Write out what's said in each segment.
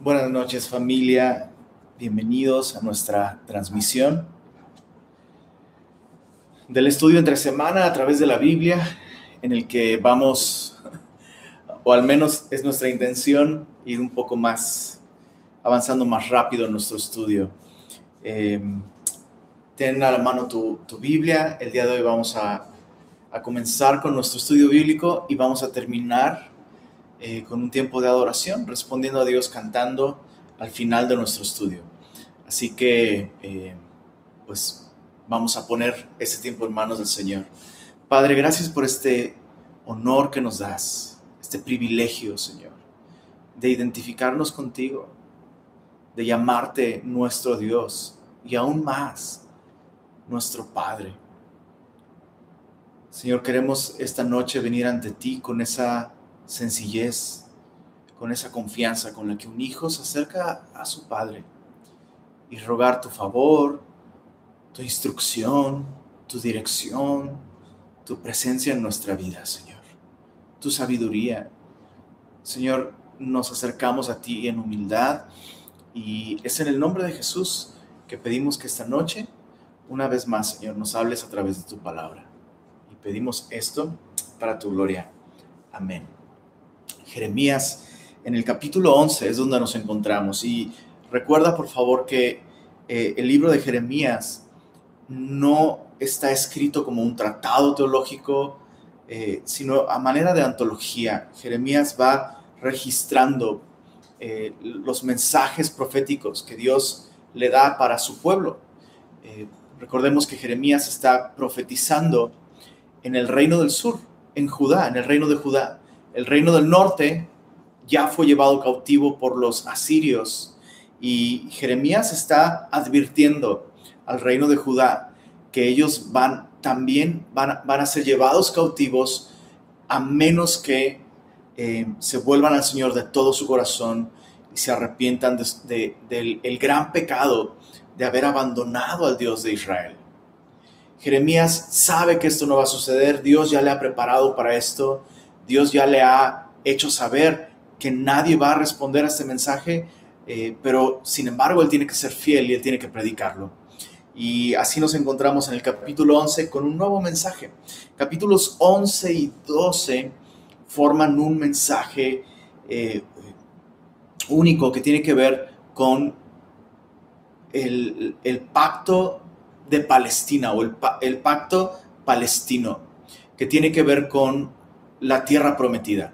Buenas noches familia, bienvenidos a nuestra transmisión del estudio entre semana a través de la Biblia, en el que vamos, o al menos es nuestra intención, ir un poco más, avanzando más rápido en nuestro estudio. Eh, ten a la mano tu, Biblia, el día de hoy vamos a, a comenzar con nuestro estudio bíblico y vamos a terminar eh, con un tiempo de adoración, respondiendo a Dios cantando al final de nuestro estudio. Así que, eh, pues, vamos a poner ese tiempo en manos del Señor. Padre, gracias por este honor que nos das, este privilegio, Señor, de identificarnos contigo, de llamarte nuestro Dios y aún más, nuestro Padre. Señor, queremos esta noche venir ante ti con esa sencillez, con esa confianza con la que un hijo se acerca a su padre y rogar tu favor, tu instrucción, tu dirección, tu presencia en nuestra vida, Señor, tu sabiduría. Señor, nos acercamos a ti en humildad y es en el nombre de Jesús que pedimos que esta noche, una vez más, Señor, nos hables a través de tu palabra. Y pedimos esto para tu gloria. Amén. Jeremías, en el capítulo 11 es donde nos encontramos. Y recuerda, por favor, que eh, el libro de Jeremías no está escrito como un tratado teológico, eh, sino a manera de antología. Jeremías va registrando eh, los mensajes proféticos que Dios le da para su pueblo. recordemos que Jeremías está profetizando en el reino del sur, en Judá, en el reino de Judá. El reino del norte ya fue llevado cautivo por los asirios. Y Jeremías está advirtiendo al reino de Judá que ellos van también van, van a ser llevados cautivos a menos que eh, se vuelvan al Señor de todo su corazón y se arrepientan del el gran pecado de haber abandonado al Dios de Israel. Jeremías sabe que esto no va a suceder, Dios ya le ha preparado para esto, Dios ya le ha hecho saber que nadie va a responder a este mensaje, eh, pero sin embargo él tiene que ser fiel y él tiene que predicarlo. Y así nos encontramos en el capítulo 11 con un nuevo mensaje. Capítulos 11 y 12 forman un mensaje eh, único que tiene que ver con el, pacto de Palestina o el, el pacto palestino, que tiene que ver con la tierra prometida.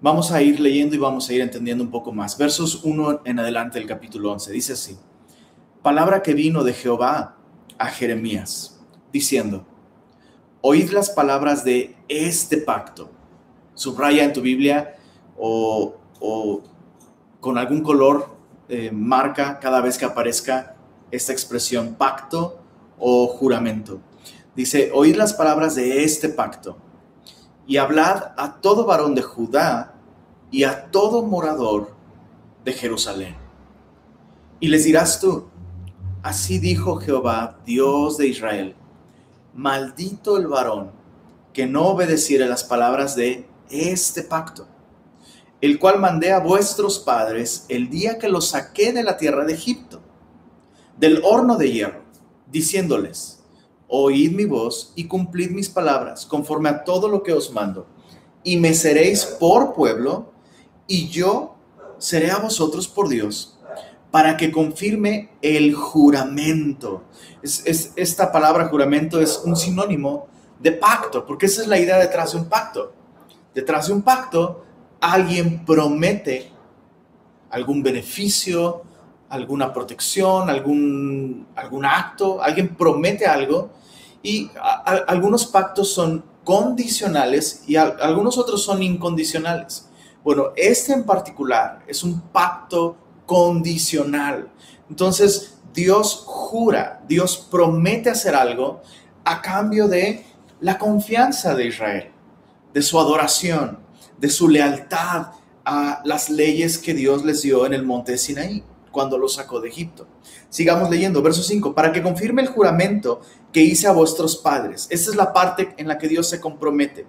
Vamos a ir leyendo y vamos a ir entendiendo un poco más. Versos 1 en adelante del capítulo 11. Dice así. Palabra que vino de Jehová a Jeremías, diciendo, oíd las palabras de este pacto. Subraya en tu Biblia o, con algún color eh, marca cada vez que aparezca esta expresión pacto o juramento. Dice, oíd las palabras de este pacto y hablad a todo varón de Judá y a todo morador de Jerusalén. Y les dirás tú, así dijo Jehová, Dios de Israel, maldito el varón que no obedeciere las palabras de este pacto, el cual mandé a vuestros padres el día que los saqué de la tierra de Egipto, del horno de hierro, diciéndoles, oíd mi voz y cumplid mis palabras, conforme a todo lo que os mando. Y me seréis por pueblo, y yo seré a vosotros por Dios, para que confirme el juramento. Es, esta palabra juramento es un sinónimo de pacto, porque esa es la idea detrás de un pacto. Detrás de un pacto, alguien promete algún beneficio, alguna protección, algún, algún acto, alguien promete algo y algunos pactos son condicionales y algunos otros son incondicionales. Bueno, este en particular es un pacto condicional. Entonces, Dios jura, Dios promete hacer algo a cambio de la confianza de Israel, de su adoración, de su lealtad a las leyes que Dios les dio en el monte Sinaí cuando lo sacó de Egipto. Sigamos leyendo, verso 5, para que confirme el juramento que hice a vuestros padres. Esta es la parte en la que Dios se compromete.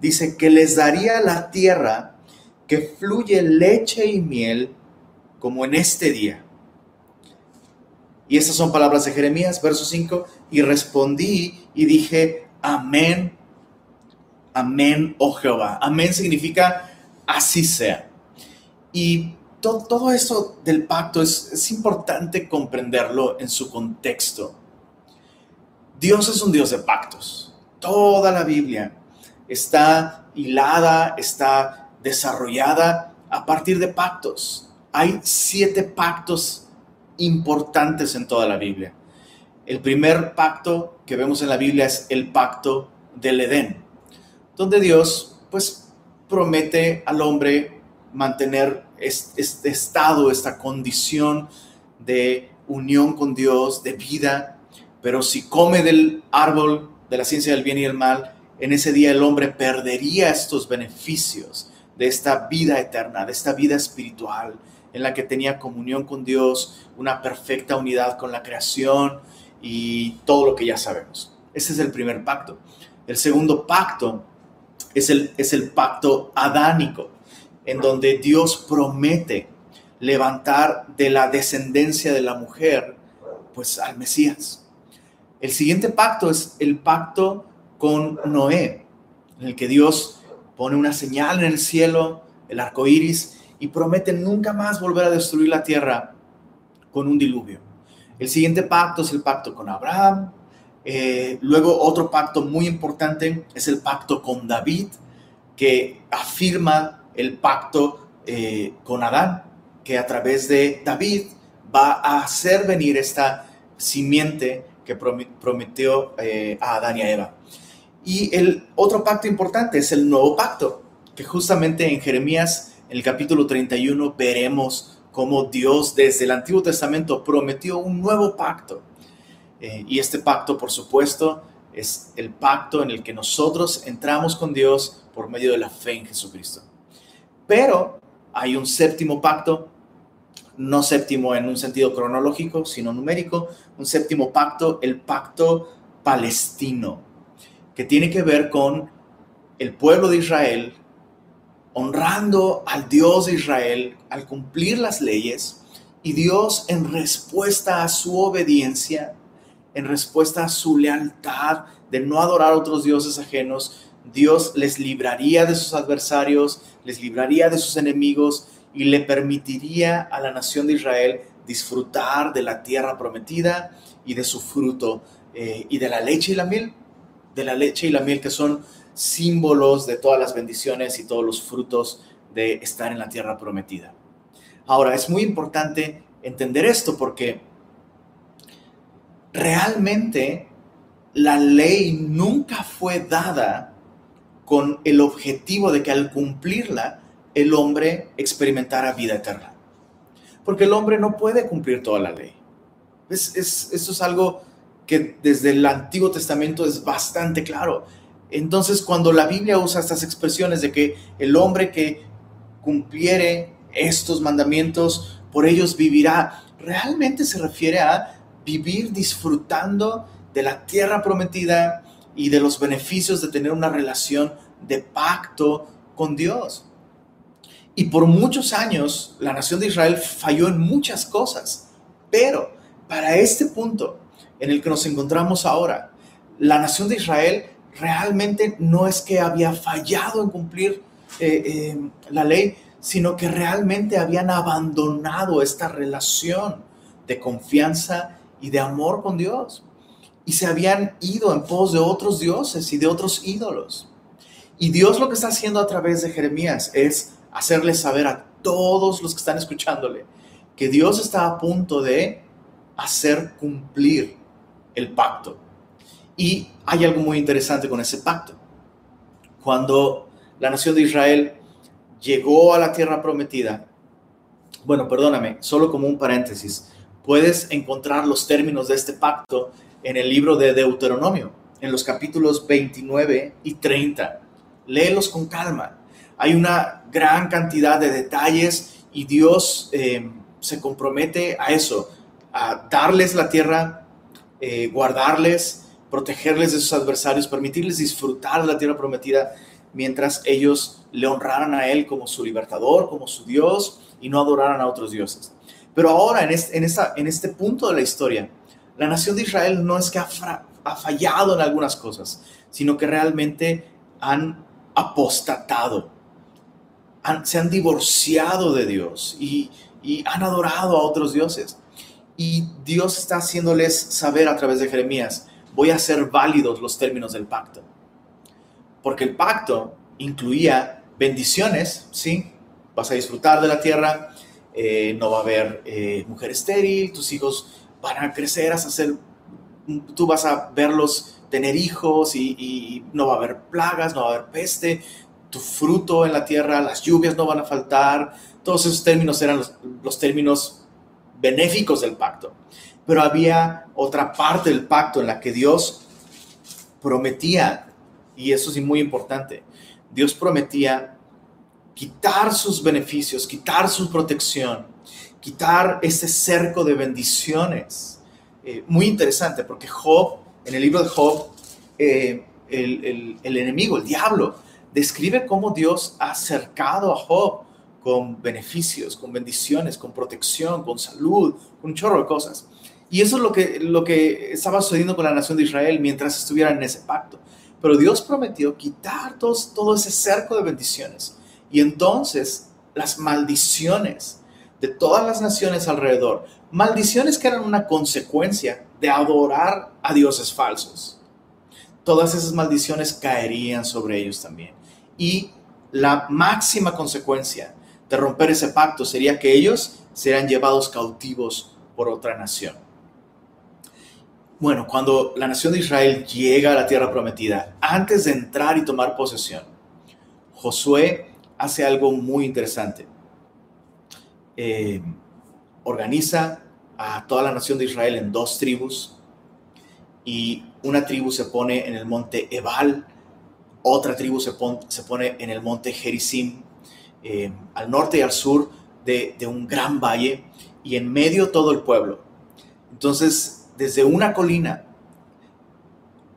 Dice que les daría la tierra que fluye leche y miel como en este día. Y estas son palabras de Jeremías, verso 5, y respondí y dije, amén, amén, oh Jehová. Amén significa así sea. Y todo, esto del pacto es, es importante comprenderlo en su contexto. Dios es un Dios de pactos. Toda la Biblia está hilada, está desarrollada a partir de pactos. Hay siete pactos importantes en toda la Biblia. El primer pacto que vemos en la Biblia es el pacto del Edén, donde Dios pues promete al hombre mantener este estado, esta condición de unión con Dios, de vida, pero si come del árbol de la ciencia del bien y el mal, en ese día el hombre perdería estos beneficios de esta vida eterna, de esta vida espiritual, en la que tenía comunión con Dios, una perfecta unidad con la creación y todo lo que ya sabemos. Ese es el primer pacto. El segundo pacto es el, es el pacto adánico en donde Dios promete levantar de la descendencia de la mujer, pues al Mesías. El siguiente pacto es el pacto con Noé, en el que Dios pone una señal en el cielo, el arco iris, y promete nunca más volver a destruir la tierra con un diluvio. El siguiente pacto es el pacto con Abraham. Eh, luego otro pacto muy importante es el pacto con David, que afirma el pacto eh, con Adán, que a través de David va a hacer venir esta simiente que prometió eh, a Adán y a Eva. Y el otro pacto importante es el nuevo pacto, que justamente en Jeremías, en el capítulo 31, veremos cómo Dios desde el Antiguo Testamento prometió un nuevo pacto. Eh, y este pacto, por supuesto, es el pacto en el que nosotros entramos con Dios por medio de la fe en Jesucristo. Pero hay un séptimo pacto, no séptimo en un sentido cronológico, sino numérico, un séptimo pacto, el pacto palestino, que tiene que ver con el pueblo de Israel honrando al Dios de Israel al cumplir las leyes y Dios en respuesta a su obediencia, en respuesta a su lealtad de no adorar a otros dioses ajenos, Dios les libraría de sus adversarios, les libraría de sus enemigos y le permitiría a la nación de Israel disfrutar de la tierra prometida y de su fruto eh, y de la leche y la miel, de la leche y la miel que son símbolos de todas las bendiciones y todos los frutos de estar en la tierra prometida. Ahora, es muy importante entender esto porque realmente la ley nunca fue dada con el objetivo de que al cumplirla el hombre experimentara vida eterna. Porque el hombre no puede cumplir toda la ley. Es, es, esto es algo que desde el Antiguo Testamento es bastante claro. Entonces, cuando la Biblia usa estas expresiones de que el hombre que cumpliere estos mandamientos, por ellos vivirá, realmente se refiere a vivir disfrutando de la tierra prometida, y de los beneficios de tener una relación de pacto con Dios. Y por muchos años la nación de Israel falló en muchas cosas, pero para este punto en el que nos encontramos ahora, la nación de Israel realmente no es que había fallado en cumplir eh, eh, la ley, sino que realmente habían abandonado esta relación de confianza y de amor con Dios y se habían ido en pos de otros dioses y de otros ídolos. Y Dios lo que está haciendo a través de Jeremías es hacerle saber a todos los que están escuchándole que Dios está a punto de hacer cumplir el pacto. Y hay algo muy interesante con ese pacto. Cuando la nación de Israel llegó a la tierra prometida, bueno, perdóname, solo como un paréntesis, puedes encontrar los términos de este pacto en el libro de Deuteronomio, en los capítulos 29 y 30. Léelos con calma. Hay una gran cantidad de detalles y Dios eh, se compromete a eso, a darles la tierra, eh, guardarles, protegerles de sus adversarios, permitirles disfrutar de la tierra prometida mientras ellos le honraran a Él como su libertador, como su Dios y no adoraran a otros dioses. Pero ahora, en este, este punto de la historia, la nación de Israel no es que ha, fallado en algunas cosas, sino que realmente han apostatado, se han divorciado de Dios y, y han adorado a otros dioses. Y Dios está haciéndoles saber a través de Jeremías, voy a hacer válidos los términos del pacto. Porque el pacto incluía bendiciones, ¿sí? Vas a disfrutar de la tierra, eh, no va a haber eh, mujer estéril, tus hijos van a crecer ser, tú vas a verlos tener hijos y, no va a haber plagas, no va a haber peste, tu fruto en la tierra, las lluvias no van a faltar, todos esos términos eran los términos benéficos del pacto. Pero había otra parte del pacto en la que Dios prometía, y eso es muy importante, Dios prometía quitar sus beneficios, quitar su protección, quitar ese cerco de bendiciones. Eh, muy interesante porque Job, en el libro de Job, eh, el, el, enemigo, el diablo, describe cómo Dios ha acercado a Job con beneficios, con bendiciones, con protección, con salud, un chorro de cosas. Y eso es lo que, lo que estaba sucediendo con la nación de Israel mientras estuvieran en ese pacto. Pero Dios prometió quitar todo ese cerco de bendiciones y entonces las maldiciones de todas las naciones alrededor, maldiciones que eran una consecuencia de adorar a dioses falsos, todas esas maldiciones caerían sobre ellos también. Y la máxima consecuencia de romper ese pacto sería que ellos serían llevados cautivos por otra nación. Bueno, cuando la nación de Israel llega a la tierra prometida, antes de entrar y tomar posesión, Josué hace algo muy interesante. Eh, organiza a toda la nación de Israel en dos tribus y una tribu se pone en el monte Ebal, otra tribu se, se pone en el monte Gerizim, eh, al norte y al sur de, de un gran valle y en medio todo el pueblo. Entonces, desde una colina,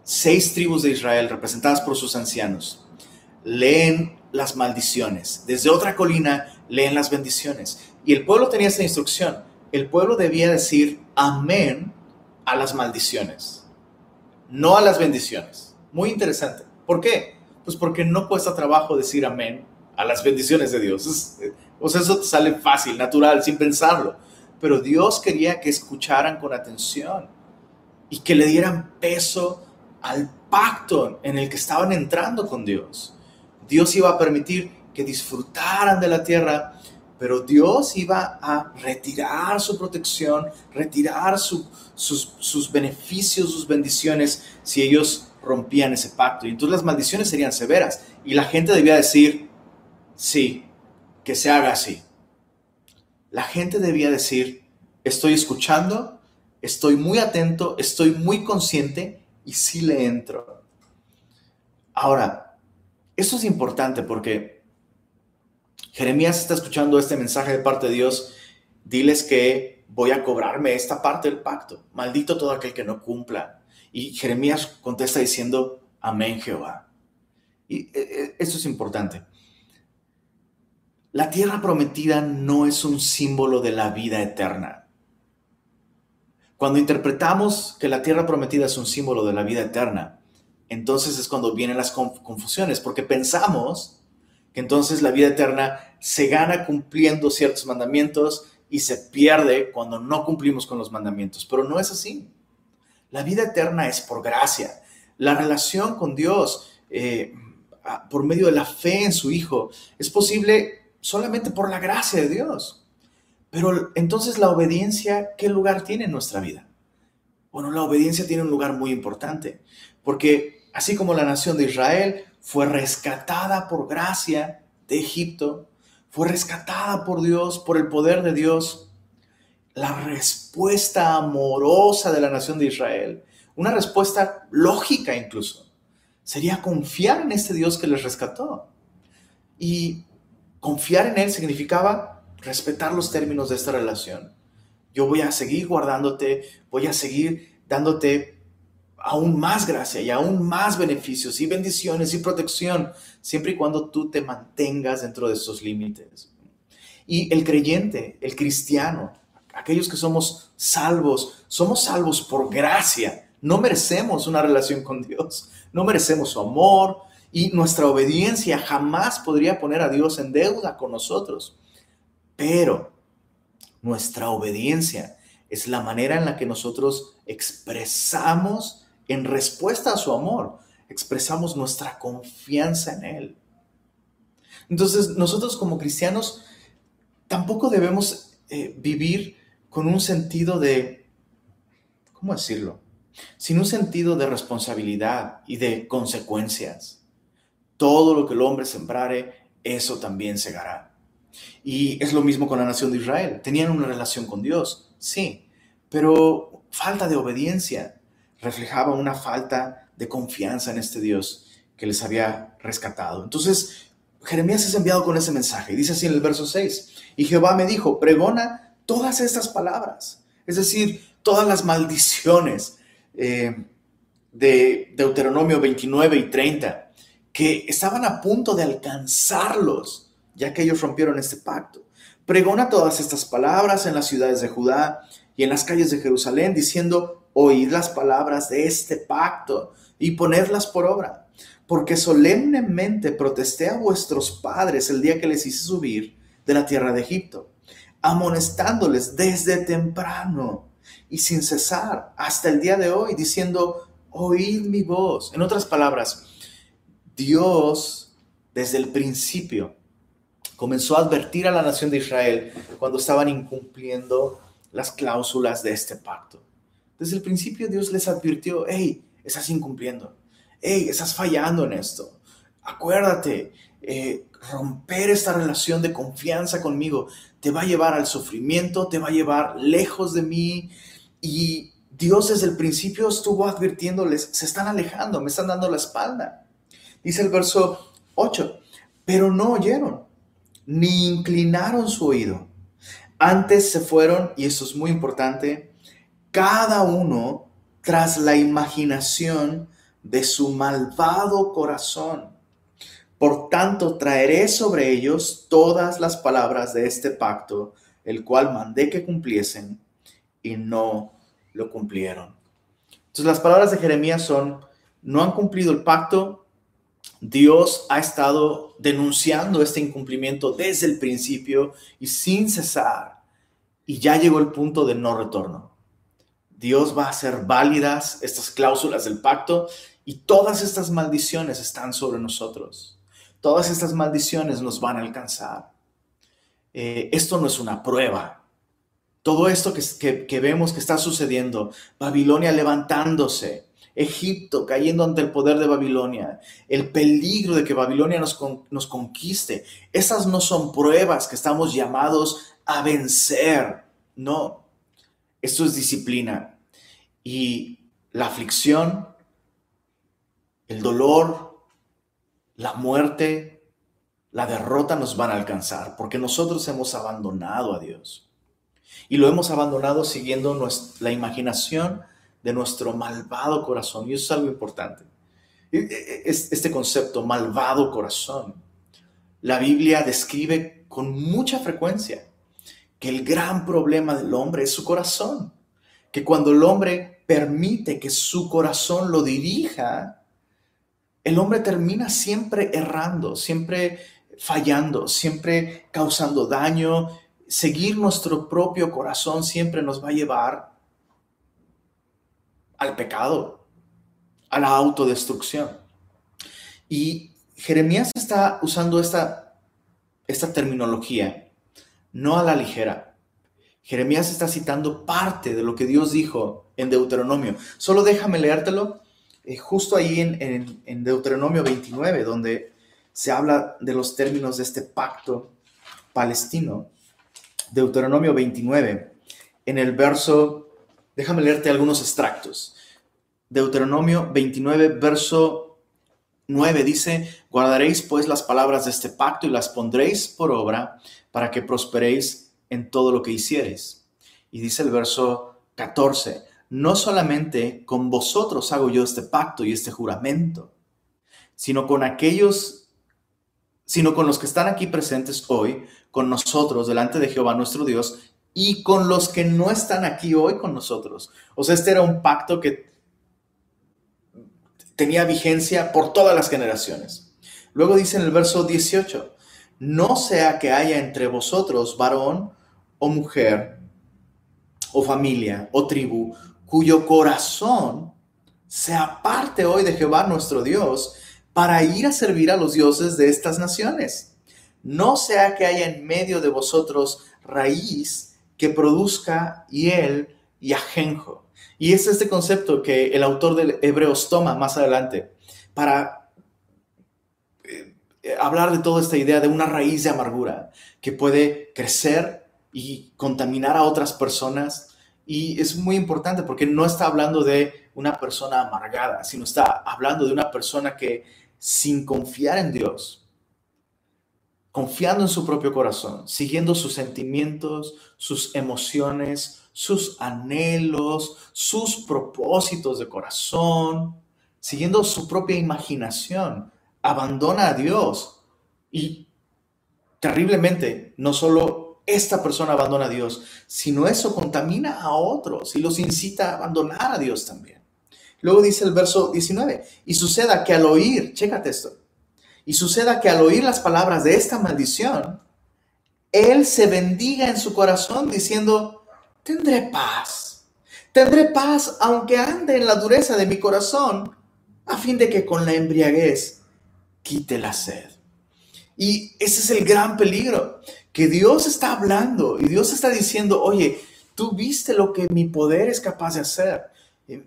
seis tribus de Israel representadas por sus ancianos leen las maldiciones. Desde otra colina leen las bendiciones. Y el pueblo tenía esa instrucción. El pueblo debía decir amén a las maldiciones, no a las bendiciones. Muy interesante. ¿Por qué? Pues porque no cuesta trabajo decir amén a las bendiciones de Dios. o sea, eso sale fácil, natural, sin pensarlo. Pero Dios quería que escucharan con atención y que le dieran peso al pacto en el que estaban entrando con Dios. Dios iba a permitir que disfrutaran de la tierra, pero Dios iba a retirar su protección, retirar sus, beneficios, sus bendiciones, si ellos rompían ese pacto. Y entonces las maldiciones serían severas. Y la gente debía decir, sí, que se haga así. La gente debía decir, estoy escuchando, estoy muy atento, estoy muy consciente y sí le entro. Ahora, esto es importante porque Jeremías está escuchando este mensaje de parte de Dios. Diles que voy a cobrarme esta parte del pacto. Maldito todo aquel que no cumpla. Y Jeremías contesta diciendo, amén Jehová. Y e, e, esto es importante. La tierra prometida no es un símbolo de la vida eterna. Cuando interpretamos que la tierra prometida es un símbolo de la vida eterna, entonces es cuando vienen las confusiones, porque pensamos entonces la vida eterna se gana cumpliendo ciertos mandamientos y se pierde cuando no cumplimos con los mandamientos, pero no es así. La vida eterna es por gracia. La relación con Dios eh, por medio de la fe en su Hijo es posible solamente por la gracia de Dios. Pero entonces la obediencia, ¿qué lugar tiene en nuestra vida? Bueno, la obediencia tiene un lugar muy importante, porque Así como la nación de Israel fue rescatada por gracia de Egipto, fue rescatada por Dios, por el poder de Dios, la respuesta amorosa de la nación de Israel, una respuesta lógica incluso, sería confiar en este Dios que les rescató. Y confiar en Él significaba respetar los términos de esta relación. Yo voy a seguir guardándote, voy a seguir dándote aún más gracia y aún más beneficios y bendiciones y protección, siempre y cuando tú te mantengas dentro de esos límites. Y el creyente, el cristiano, aquellos que somos salvos, somos salvos por gracia. No merecemos una relación con Dios, no merecemos su amor y nuestra obediencia jamás podría poner a Dios en deuda con nosotros. Pero nuestra obediencia es la manera en la que nosotros expresamos en respuesta a su amor, expresamos nuestra confianza en Él. Entonces, nosotros como cristianos tampoco debemos eh, vivir con un sentido de, ¿cómo decirlo? Sin un sentido de responsabilidad y de consecuencias. Todo lo que el hombre sembrare, eso también segará. Y es lo mismo con la nación de Israel. Tenían una relación con Dios, sí, pero falta de obediencia reflejaba una falta de confianza en este Dios que les había rescatado. Entonces, Jeremías es enviado con ese mensaje. Dice así en el verso 6, y Jehová me dijo, pregona todas estas palabras, es decir, todas las maldiciones eh, de Deuteronomio 29 y 30, que estaban a punto de alcanzarlos, ya que ellos rompieron este pacto. Pregona todas estas palabras en las ciudades de Judá y en las calles de Jerusalén, diciendo, oíd las palabras de este pacto y ponerlas por obra porque solemnemente protesté a vuestros padres el día que les hice subir de la tierra de Egipto, amonestándoles desde temprano y sin cesar hasta el día de hoy, diciendo, oíd mi voz. En otras palabras, Dios desde el principio comenzó a advertir a la nación de Israel cuando estaban incumpliendo las cláusulas de este pacto. Desde el principio Dios les advirtió, hey, estás incumpliendo hey, estás fallando en esto. Acuérdate, eh, romper esta relación de confianza conmigo te va a llevar al sufrimiento, te va a llevar lejos de mí. Y Dios desde el principio estuvo advirtiéndoles, se están alejando, me están dando la espalda. Dice el verso 8, pero no oyeron, ni inclinaron su oído. Antes se fueron, y esto es muy importante, cada uno tras la imaginación de su malvado corazón. Por tanto, traeré sobre ellos todas las palabras de este pacto, el cual mandé que cumpliesen, y no lo cumplieron. Entonces las palabras de Jeremías son, no han cumplido el pacto, Dios ha estado denunciando este incumplimiento desde el principio y sin cesar, y ya llegó el punto de no retorno. Dios va a hacer válidas estas cláusulas del pacto y todas estas maldiciones están sobre nosotros. Todas estas maldiciones nos van a alcanzar. Eh, esto no es una prueba. Todo esto que, que, vemos que está sucediendo, Babilonia levantándose, Egipto cayendo ante el poder de Babilonia, el peligro de que Babilonia nos, nos conquiste, esas no son pruebas que estamos llamados a vencer. No, esto es disciplina. Y la aflicción el dolor, la muerte, la derrota nos van a alcanzar porque nosotros hemos abandonado a Dios. Y lo hemos abandonado siguiendo la imaginación de nuestro malvado corazón. Y eso es algo importante. E, e, este concepto, malvado corazón, la Biblia describe con mucha frecuencia que el gran problema del hombre es su corazón. Que cuando el hombre permite que su corazón lo dirija, el hombre termina siempre errando, siempre fallando, siempre causando daño. Seguir nuestro propio corazón siempre nos va a llevar al pecado, a la autodestrucción. Y Jeremías está usando esta, esta terminología, no a la ligera. Jeremías está citando parte de lo que Dios dijo en Deuteronomio. Solo déjame leértelo eh, justo ahí en, Deuteronomio 29, donde se habla de los términos de este pacto palestino. Deuteronomio 29, en el verso, déjame leerte algunos extractos. Deuteronomio 29, verso 9 dice, guardaréis pues las palabras de este pacto y las pondréis por obra para que prosperéis en todo lo que hiciereis. Y dice el verso 14, no solamente con vosotros hago yo este pacto y este juramento, sino con aquellos, sino con los que están aquí presentes hoy, con nosotros delante de Jehová nuestro Dios y con los que no están aquí hoy con nosotros. O sea, este era un pacto que tenía vigencia por todas las generaciones. Luego dice en el verso 18, no sea que haya entre vosotros varón o mujer o familia o tribu cuyo corazón se aparte hoy de Jehová nuestro Dios para ir a servir a los dioses de estas naciones. No sea que haya en medio de vosotros raíz que produzca hiel y ajenjo. Y es este concepto que el autor de Hebreos toma más adelante para hablar de toda esta idea de una raíz de amargura que puede crecer y contaminar a otras personas. Y es muy importante porque no está hablando de una persona amargada, sino está hablando de una persona que sin confiar en Dios, confiando en su propio corazón, siguiendo sus sentimientos, sus emociones, sus anhelos, sus propósitos de corazón, siguiendo su propia imaginación, abandona a Dios y terriblemente no solo esta persona abandona a Dios, sino eso contamina a otros y los incita a abandonar a Dios también. Luego dice el verso 19, y suceda que al oír, chécate esto, y suceda que al oír las palabras de esta maldición, él se bendiga en su corazón diciendo, tendré paz. Tendré paz aunque ande en la dureza de mi corazón, a fin de que con la embriaguez quite la sed. Y ese es el gran peligro, que Dios está hablando y Dios está diciendo, oye, tú viste lo que mi poder es capaz de hacer.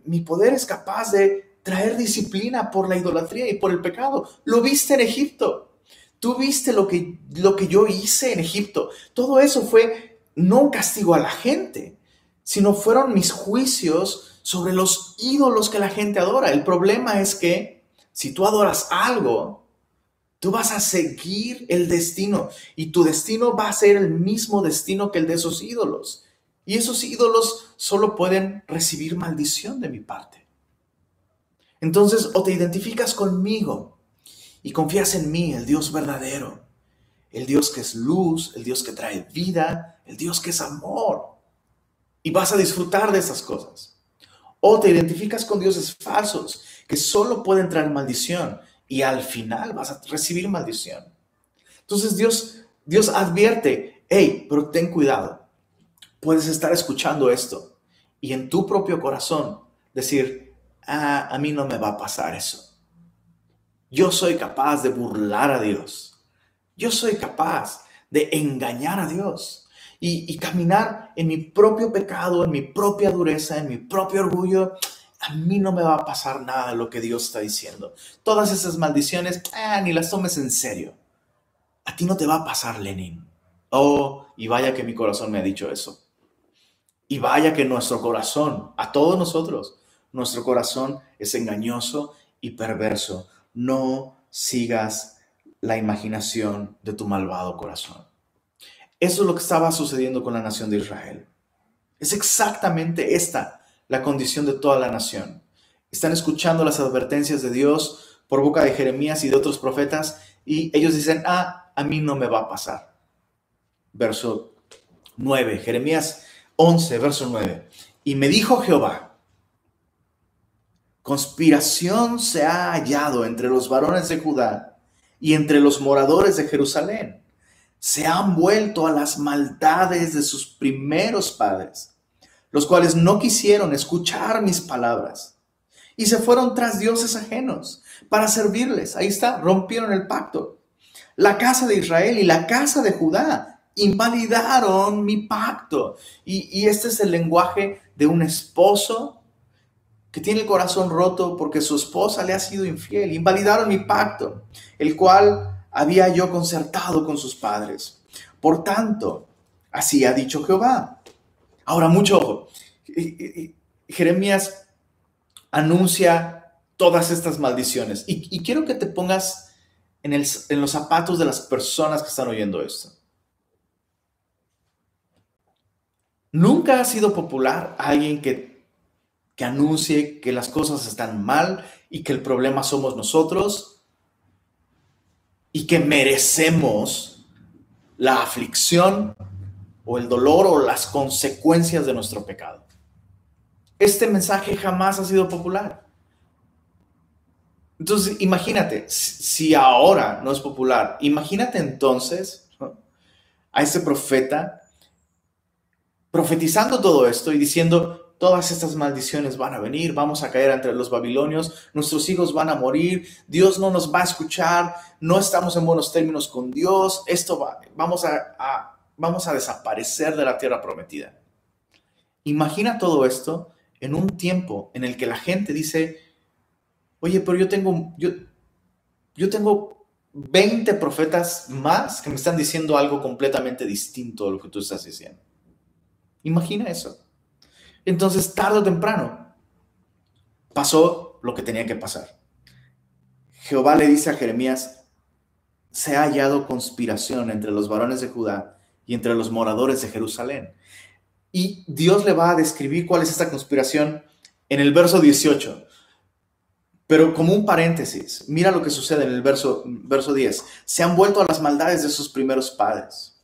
Mi poder es capaz de traer disciplina por la idolatría y por el pecado. Lo viste en Egipto. Tú viste lo que, lo que yo hice en Egipto. Todo eso fue no un castigo a la gente, sino fueron mis juicios sobre los ídolos que la gente adora. El problema es que si tú adoras algo, tú vas a seguir el destino y tu destino va a ser el mismo destino que el de esos ídolos. Y esos ídolos solo pueden recibir maldición de mi parte. Entonces, o te identificas conmigo y confías en mí, el Dios verdadero, el Dios que es luz, el Dios que trae vida, el Dios que es amor. Y vas a disfrutar de esas cosas. O te identificas con dioses falsos que solo pueden traer maldición y al final vas a recibir maldición. Entonces Dios, Dios advierte, hey, pero ten cuidado. Puedes estar escuchando esto y en tu propio corazón decir, ah, a mí no me va a pasar eso. Yo soy capaz de burlar a Dios. Yo soy capaz de engañar a Dios y, y, caminar en mi propio pecado, en mi propia dureza, en mi propio orgullo. A mí no me va a pasar nada de lo que Dios está diciendo. Todas esas maldiciones, ah, ni las tomes en serio. A ti no te va a pasar, Lenin. Oh, y vaya que mi corazón me ha dicho eso. Y vaya que nuestro corazón, a todos nosotros, nuestro corazón es engañoso y perverso. No sigas la imaginación de tu malvado corazón. Eso es lo que estaba sucediendo con la nación de Israel. Es exactamente esta la condición de toda la nación. Están escuchando las advertencias de Dios por boca de Jeremías y de otros profetas y ellos dicen, ah, a mí no me va a pasar. Verso 9, Jeremías 11, verso 9. Y me dijo Jehová, Conspiración se ha hallado entre los varones de Judá y entre los moradores de Jerusalén. Se han vuelto a las maldades de sus primeros padres, los cuales no quisieron escuchar mis palabras y se fueron tras dioses ajenos para servirles. Ahí está, rompieron el pacto. La casa de Israel y la casa de Judá invalidaron mi pacto. Y, y este es el lenguaje de un esposo que tiene el corazón roto porque su esposa le ha sido infiel. Invalidaron mi pacto, el cual había yo concertado con sus padres. Por tanto, así ha dicho Jehová. Ahora, mucho ojo. Jeremías anuncia todas estas maldiciones. Y, quiero que te pongas en, en los zapatos de las personas que están oyendo esto. Nunca ha sido popular alguien que que anuncie que las cosas están mal y que el problema somos nosotros y que merecemos la aflicción o el dolor o las consecuencias de nuestro pecado. Este mensaje jamás ha sido popular. Entonces, imagínate, si ahora no es popular, imagínate entonces a ese profeta profetizando todo esto y diciendo, todas estas maldiciones van a venir, vamos a caer entre los babilonios, nuestros hijos van a morir, Dios no nos va a escuchar, no estamos en buenos términos con Dios, esto va, vamos a, vamos a desaparecer de la tierra prometida. Imagina todo esto en un tiempo en el que la gente dice, oye, pero yo tengo, yo, tengo 20 profetas más que me están diciendo algo completamente distinto de lo que tú estás diciendo. Imagina eso. Entonces, tarde o temprano, pasó lo que tenía que pasar. Jehová le dice a Jeremías, se ha hallado conspiración entre los varones de Judá y entre los moradores de Jerusalén. Y Dios le va a describir cuál es esta conspiración en el verso 18. Pero como un paréntesis, mira lo que sucede en el verso, verso 10. Se han vuelto a las maldades de sus primeros padres.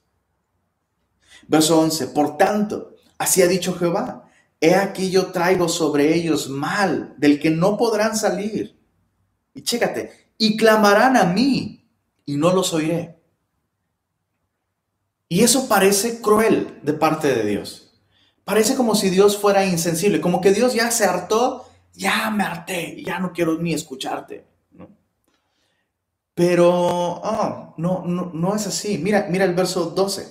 Verso 11. Por tanto, así ha dicho Jehová, he aquí yo traigo sobre ellos mal del que no podrán salir. Y chécate, y clamarán a mí y no los oiré. Y eso parece cruel de parte de Dios. Parece como si Dios fuera insensible, como que Dios ya se hartó ya me harté, ya no quiero ni escucharte. Pero oh, no, no, no es así. Mira, mira el verso 12.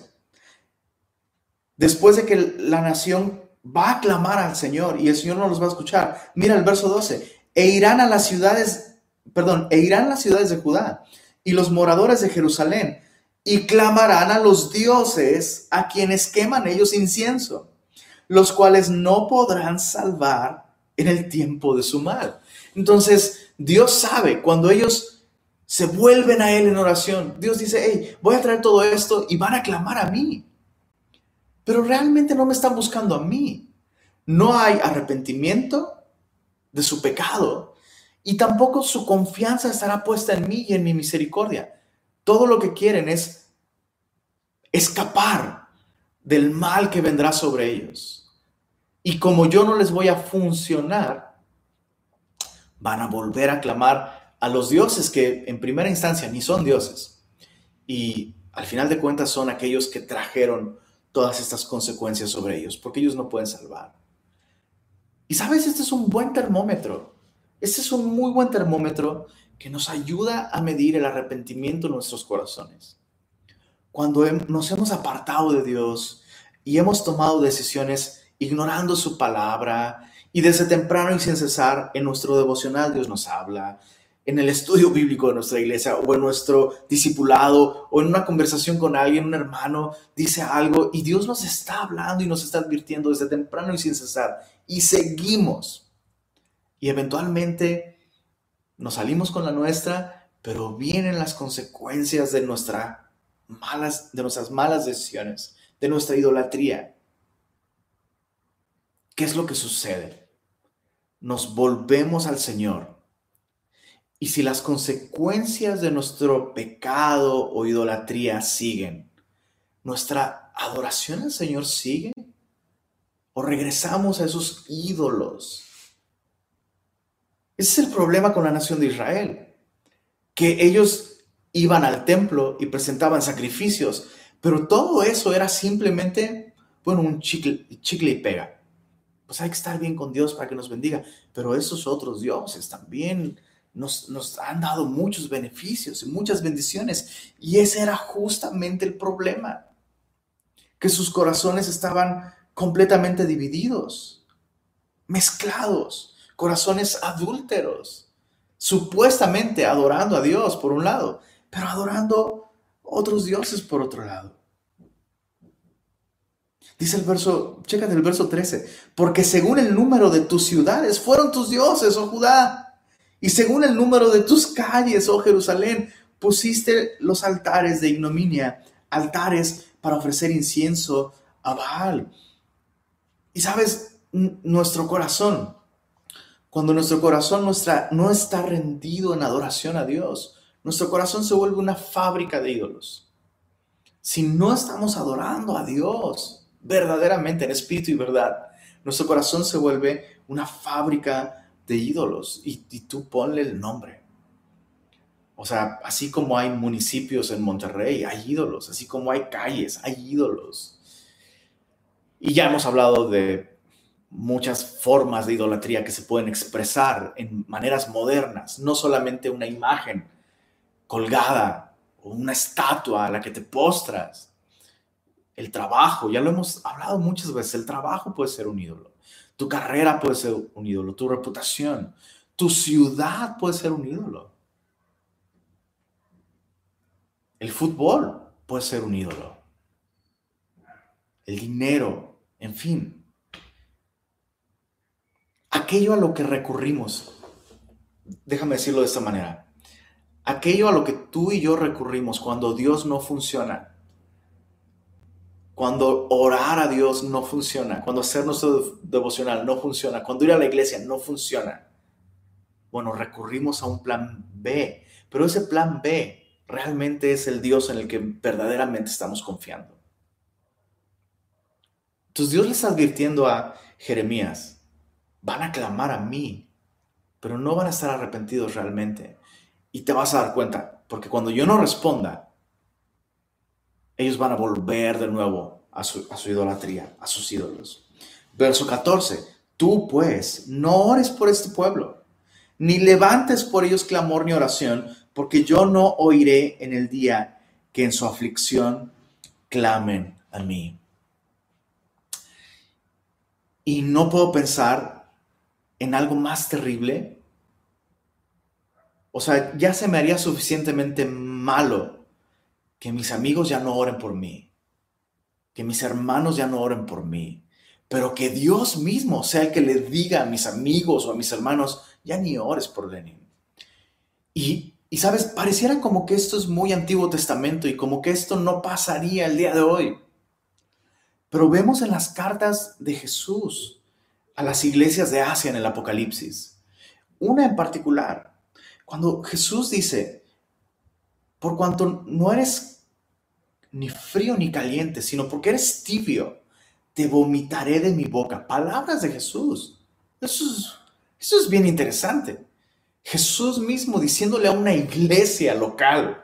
Después de que la nación va a clamar al Señor y el Señor no los va a escuchar, mira el verso 12. E irán a las ciudades, perdón, e irán a las ciudades de Judá y los moradores de Jerusalén y clamarán a los dioses a quienes queman ellos incienso, los cuales no podrán salvar en el tiempo de su mal. Entonces, Dios sabe cuando ellos se vuelven a Él en oración. Dios dice, hey, voy a traer todo esto y van a clamar a mí. Pero realmente no me están buscando a mí. No hay arrepentimiento de su pecado y tampoco su confianza estará puesta en mí y en mi misericordia. Todo lo que quieren es escapar del mal que vendrá sobre ellos. Y como yo no les voy a funcionar, van a volver a clamar a los dioses que en primera instancia ni son dioses. Y al final de cuentas son aquellos que trajeron todas estas consecuencias sobre ellos, porque ellos no pueden salvar. Y sabes, este es un buen termómetro. Este es un muy buen termómetro que nos ayuda a medir el arrepentimiento en nuestros corazones. Cuando nos hemos apartado de Dios y hemos tomado decisiones ignorando su palabra y desde temprano y sin cesar en nuestro devocional Dios nos habla, en el estudio bíblico de nuestra iglesia o en nuestro discipulado o en una conversación con alguien, un hermano dice algo y Dios nos está hablando y nos está advirtiendo desde temprano y sin cesar y seguimos. Y eventualmente nos salimos con la nuestra, pero vienen las consecuencias de, nuestra malas, de nuestras malas decisiones, de nuestra idolatría. ¿Qué es lo que sucede? Nos volvemos al Señor. Y si las consecuencias de nuestro pecado o idolatría siguen, ¿nuestra adoración al Señor sigue? ¿O regresamos a esos ídolos? Ese es el problema con la nación de Israel, que ellos iban al templo y presentaban sacrificios, pero todo eso era simplemente, bueno, un chicle, y pega pues hay que estar bien con Dios para que nos bendiga. Pero esos otros dioses también nos han dado muchos beneficios y muchas bendiciones. Y ese era justamente el problema, que sus corazones estaban completamente divididos, mezclados, corazones adúlteros, supuestamente adorando a Dios por un lado, pero adorando otros dioses por otro lado. Dice el verso, chécate el verso 13, porque según el número de tus ciudades fueron tus dioses, oh Judá, y según el número de tus calles, oh Jerusalén, pusiste los altares de ignominia, altares para ofrecer incienso a Baal. Y sabes, nuestro corazón, cuando nuestro corazón nuestra, no está rendido en adoración a Dios, nuestro corazón se vuelve una fábrica de ídolos si no estamos adorando a Dios verdaderamente en espíritu y verdad, nuestro corazón se vuelve una fábrica de ídolos y, tú ponle el nombre. O sea, así como hay municipios en Monterrey, hay ídolos, así como hay calles, hay ídolos. Y ya hemos hablado de muchas formas de idolatría que se pueden expresar en maneras modernas, no solamente una imagen colgada una estatua a la que te postras. El trabajo, ya lo hemos hablado muchas veces, el trabajo puede ser un ídolo. Tu carrera puede ser un ídolo, tu reputación, tu ciudad puede ser un ídolo. El fútbol puede ser un ídolo. El dinero, en fin. Aquello a lo que recurrimos, déjame decirlo de esta manera, aquello a lo que tú y yo recurrimos cuando Dios no funciona, cuando orar a Dios no funciona, cuando hacer nuestro devocional no funciona, cuando ir a la iglesia no funciona, bueno, recurrimos a un plan B, pero ese plan B realmente es el Dios en el que verdaderamente estamos confiando. Entonces Dios le está advirtiendo a Jeremías, van a clamar a mí, pero no van a estar arrepentidos realmente. Y te vas a dar cuenta, porque cuando yo no responda, ellos van a volver de nuevo a su, idolatría, a sus ídolos. Verso 14, tú pues no ores por este pueblo, ni levantes por ellos clamor ni oración, porque yo no oiré en el día que en su aflicción clamen a mí. Y no puedo pensar en algo más terrible o sea, ya se me haría suficientemente malo que mis amigos ya no oren por mí, que mis hermanos ya no oren por mí, pero que Dios mismo sea el que le diga a mis amigos o a mis hermanos, ya ni ores por Lenin. Y, y sabes, pareciera como que esto es muy Antiguo Testamento y como que esto no pasaría el día de hoy. Pero vemos en las cartas de Jesús a las iglesias de Asia en el Apocalipsis, una en particular, cuando Jesús dice, por cuanto no eres ni frío ni caliente, sino porque eres tibio, te vomitaré de mi boca. Palabras de Jesús. Eso es, bien interesante. Jesús mismo diciéndole a una iglesia local,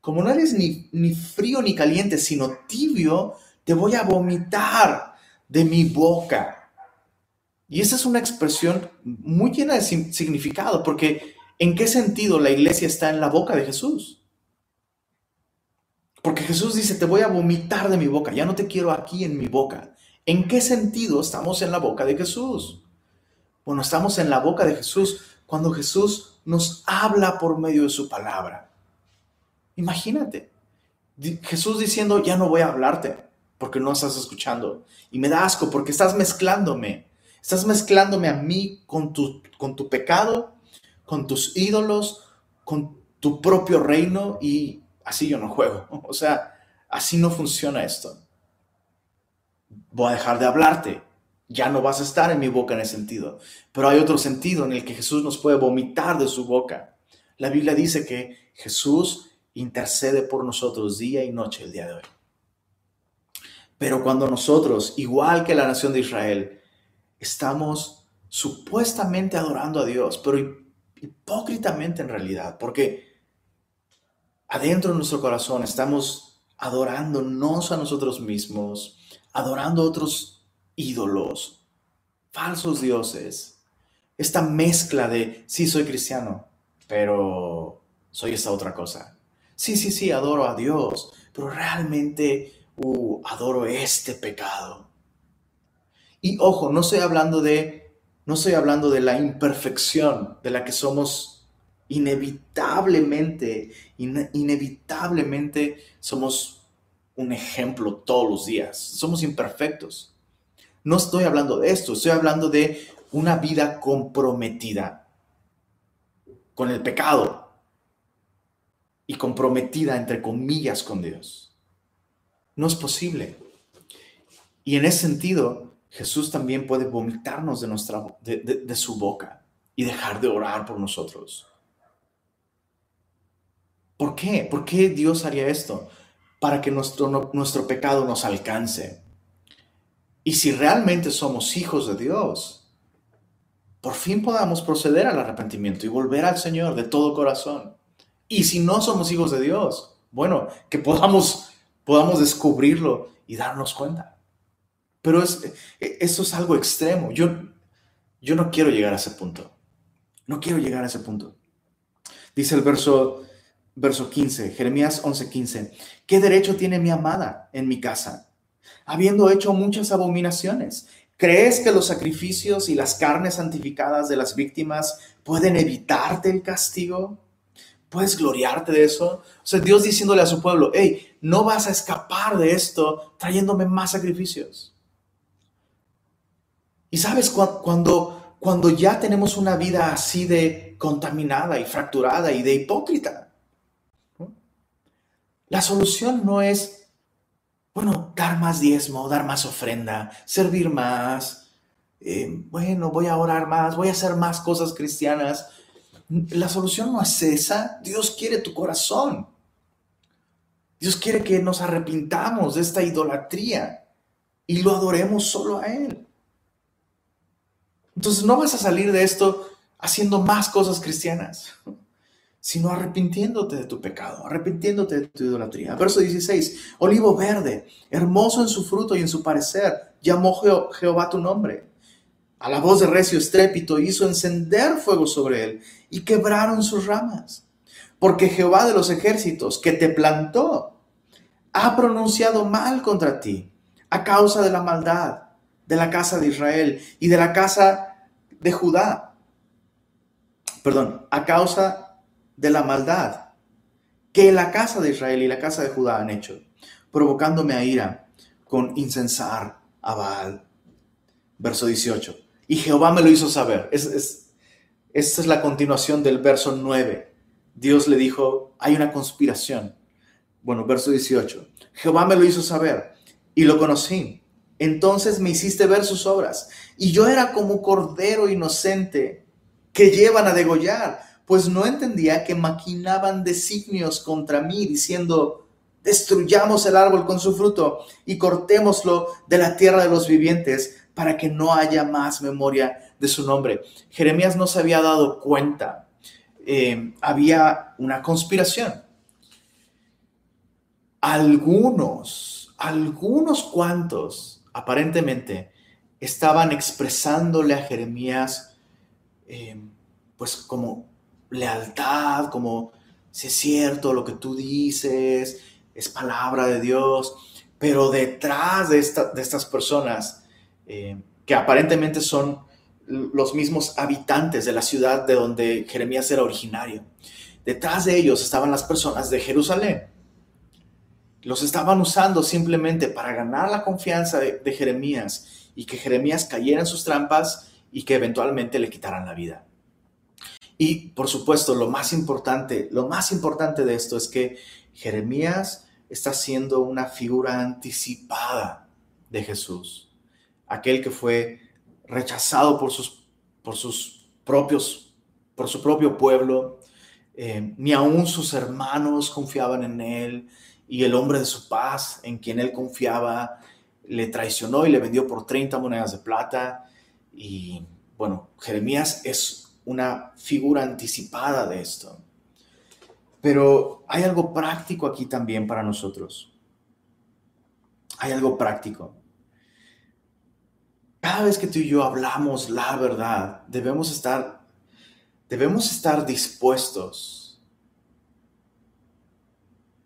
como no eres ni, ni frío ni caliente, sino tibio, te voy a vomitar de mi boca. Y esa es una expresión muy llena de significado, porque ¿En qué sentido la iglesia está en la boca de Jesús? Porque Jesús dice, te voy a vomitar de mi boca, ya no te quiero aquí en mi boca. ¿En qué sentido estamos en la boca de Jesús? Bueno, estamos en la boca de Jesús cuando Jesús nos habla por medio de su palabra. Imagínate, Jesús diciendo, ya no voy a hablarte porque no estás escuchando. Y me da asco porque estás mezclándome. Estás mezclándome a mí con tu, con tu pecado con tus ídolos, con tu propio reino y así yo no juego. O sea, así no funciona esto. Voy a dejar de hablarte. Ya no vas a estar en mi boca en ese sentido. Pero hay otro sentido en el que Jesús nos puede vomitar de su boca. La Biblia dice que Jesús intercede por nosotros día y noche el día de hoy. Pero cuando nosotros, igual que la nación de Israel, estamos supuestamente adorando a Dios, pero hipócritamente en realidad, porque adentro de nuestro corazón estamos adorándonos a nosotros mismos, adorando a otros ídolos, falsos dioses. Esta mezcla de, sí, soy cristiano, pero soy esta otra cosa. Sí, sí, sí, adoro a Dios, pero realmente uh, adoro este pecado. Y ojo, no estoy hablando de no estoy hablando de la imperfección de la que somos inevitablemente, inevitablemente somos un ejemplo todos los días. Somos imperfectos. No estoy hablando de esto, estoy hablando de una vida comprometida con el pecado y comprometida, entre comillas, con Dios. No es posible. Y en ese sentido, Jesús también puede vomitarnos de, nuestra, de, su boca y dejar de orar por nosotros. ¿Por qué? ¿Por qué Dios haría esto? para que nuestro, nuestro pecado nos alcance. Y si realmente somos hijos de Dios, por fin podamos proceder al arrepentimiento y volver al Señor de todo corazón. Y si no somos hijos de Dios, bueno, que podamos, podamos descubrirlo y darnos cuenta. Pero es, eso es algo extremo. Yo, yo no quiero llegar a ese punto. No quiero llegar a ese punto. Dice el verso, verso 15, Jeremías 11:15, ¿qué derecho tiene mi amada en mi casa, habiendo hecho muchas abominaciones? ¿Crees que los sacrificios y las carnes santificadas de las víctimas pueden evitarte el castigo? ¿Puedes gloriarte de eso? O sea, Dios diciéndole a su pueblo, hey, no vas a escapar de esto trayéndome más sacrificios. Y sabes, cuando, cuando ya tenemos una vida así de contaminada y fracturada y de hipócrita, la solución no es, bueno, dar más diezmo, dar más ofrenda, servir más, eh, bueno, voy a orar más, voy a hacer más cosas cristianas. La solución no es esa. Dios quiere tu corazón. Dios quiere que nos arrepintamos de esta idolatría y lo adoremos solo a Él. Entonces no vas a salir de esto haciendo más cosas cristianas, sino arrepintiéndote de tu pecado, arrepintiéndote de tu idolatría. Verso 16, olivo verde, hermoso en su fruto y en su parecer, llamó Jehová tu nombre. A la voz de recio estrépito hizo encender fuego sobre él y quebraron sus ramas. Porque Jehová de los ejércitos que te plantó ha pronunciado mal contra ti a causa de la maldad de la casa de Israel y de la casa de Judá. Perdón, a causa de la maldad que la casa de Israel y la casa de Judá han hecho, provocándome a ira con incensar a Baal. Verso 18. Y Jehová me lo hizo saber. Es, es, esta es la continuación del verso 9. Dios le dijo, hay una conspiración. Bueno, verso 18. Jehová me lo hizo saber y lo conocí entonces me hiciste ver sus obras. Y yo era como cordero inocente que llevan a degollar, pues no entendía que maquinaban designios contra mí, diciendo, destruyamos el árbol con su fruto y cortémoslo de la tierra de los vivientes para que no haya más memoria de su nombre. Jeremías no se había dado cuenta. Eh, había una conspiración. Algunos, algunos cuantos aparentemente estaban expresándole a Jeremías, eh, pues como lealtad, como si es cierto lo que tú dices, es palabra de Dios, pero detrás de, estas personas, eh, que aparentemente son los mismos habitantes de la ciudad de donde Jeremías era originario, detrás de ellos estaban las personas de Jerusalén los estaban usando simplemente para ganar la confianza de, Jeremías y que Jeremías cayera en sus trampas y que eventualmente le quitaran la vida. Y por supuesto, lo más importante, lo más importante de esto es que Jeremías está siendo una figura anticipada de Jesús, aquel que fue rechazado por sus, por sus propios, por su propio pueblo, eh, ni aún sus hermanos confiaban en él, y el hombre de su paz en quien él confiaba le traicionó y le vendió por 30 monedas de plata. Y bueno, Jeremías es una figura anticipada de esto. Pero hay algo práctico aquí también para nosotros. Hay algo práctico. Cada vez que tú y yo hablamos la verdad, debemos estar, debemos estar dispuestos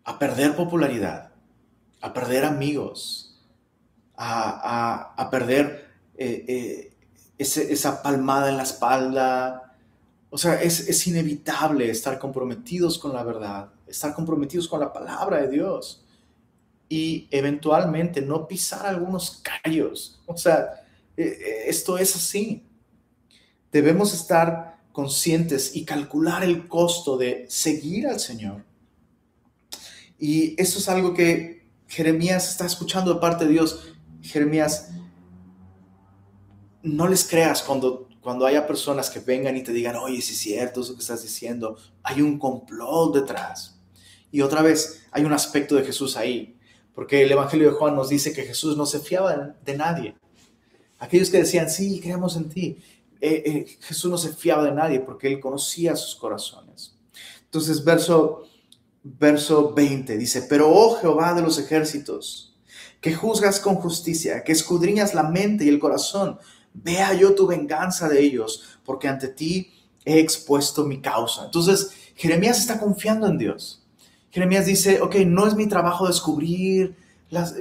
a perder popularidad, a perder amigos, a, perder eh, eh, esa palmada en la espalda. O sea, es, es inevitable estar comprometidos con la verdad, estar comprometidos con la palabra de Dios y eventualmente no pisar algunos callos. O sea, eh, esto es así. Debemos estar conscientes y calcular el costo de seguir al Señor. Y eso es algo que Jeremías está escuchando de parte de Dios. Jeremías, no les creas cuando, cuando haya personas que vengan y te digan, oye, si es cierto eso que estás diciendo, hay un complot detrás. Y otra vez, hay un aspecto de Jesús ahí, porque el Evangelio de Juan nos dice que Jesús no se fiaba de nadie. Aquellos que decían, sí, creemos en ti, eh, eh, Jesús no se fiaba de nadie porque él conocía sus corazones. Entonces, verso, verso 20 dice, pero oh Jehová de los ejércitos, que juzgas con justicia, que escudriñas la mente y el corazón, vea yo tu venganza de ellos, porque ante ti he expuesto mi causa. Entonces, Jeremías está confiando en Dios. Jeremías dice, ok, no es mi trabajo descubrir las,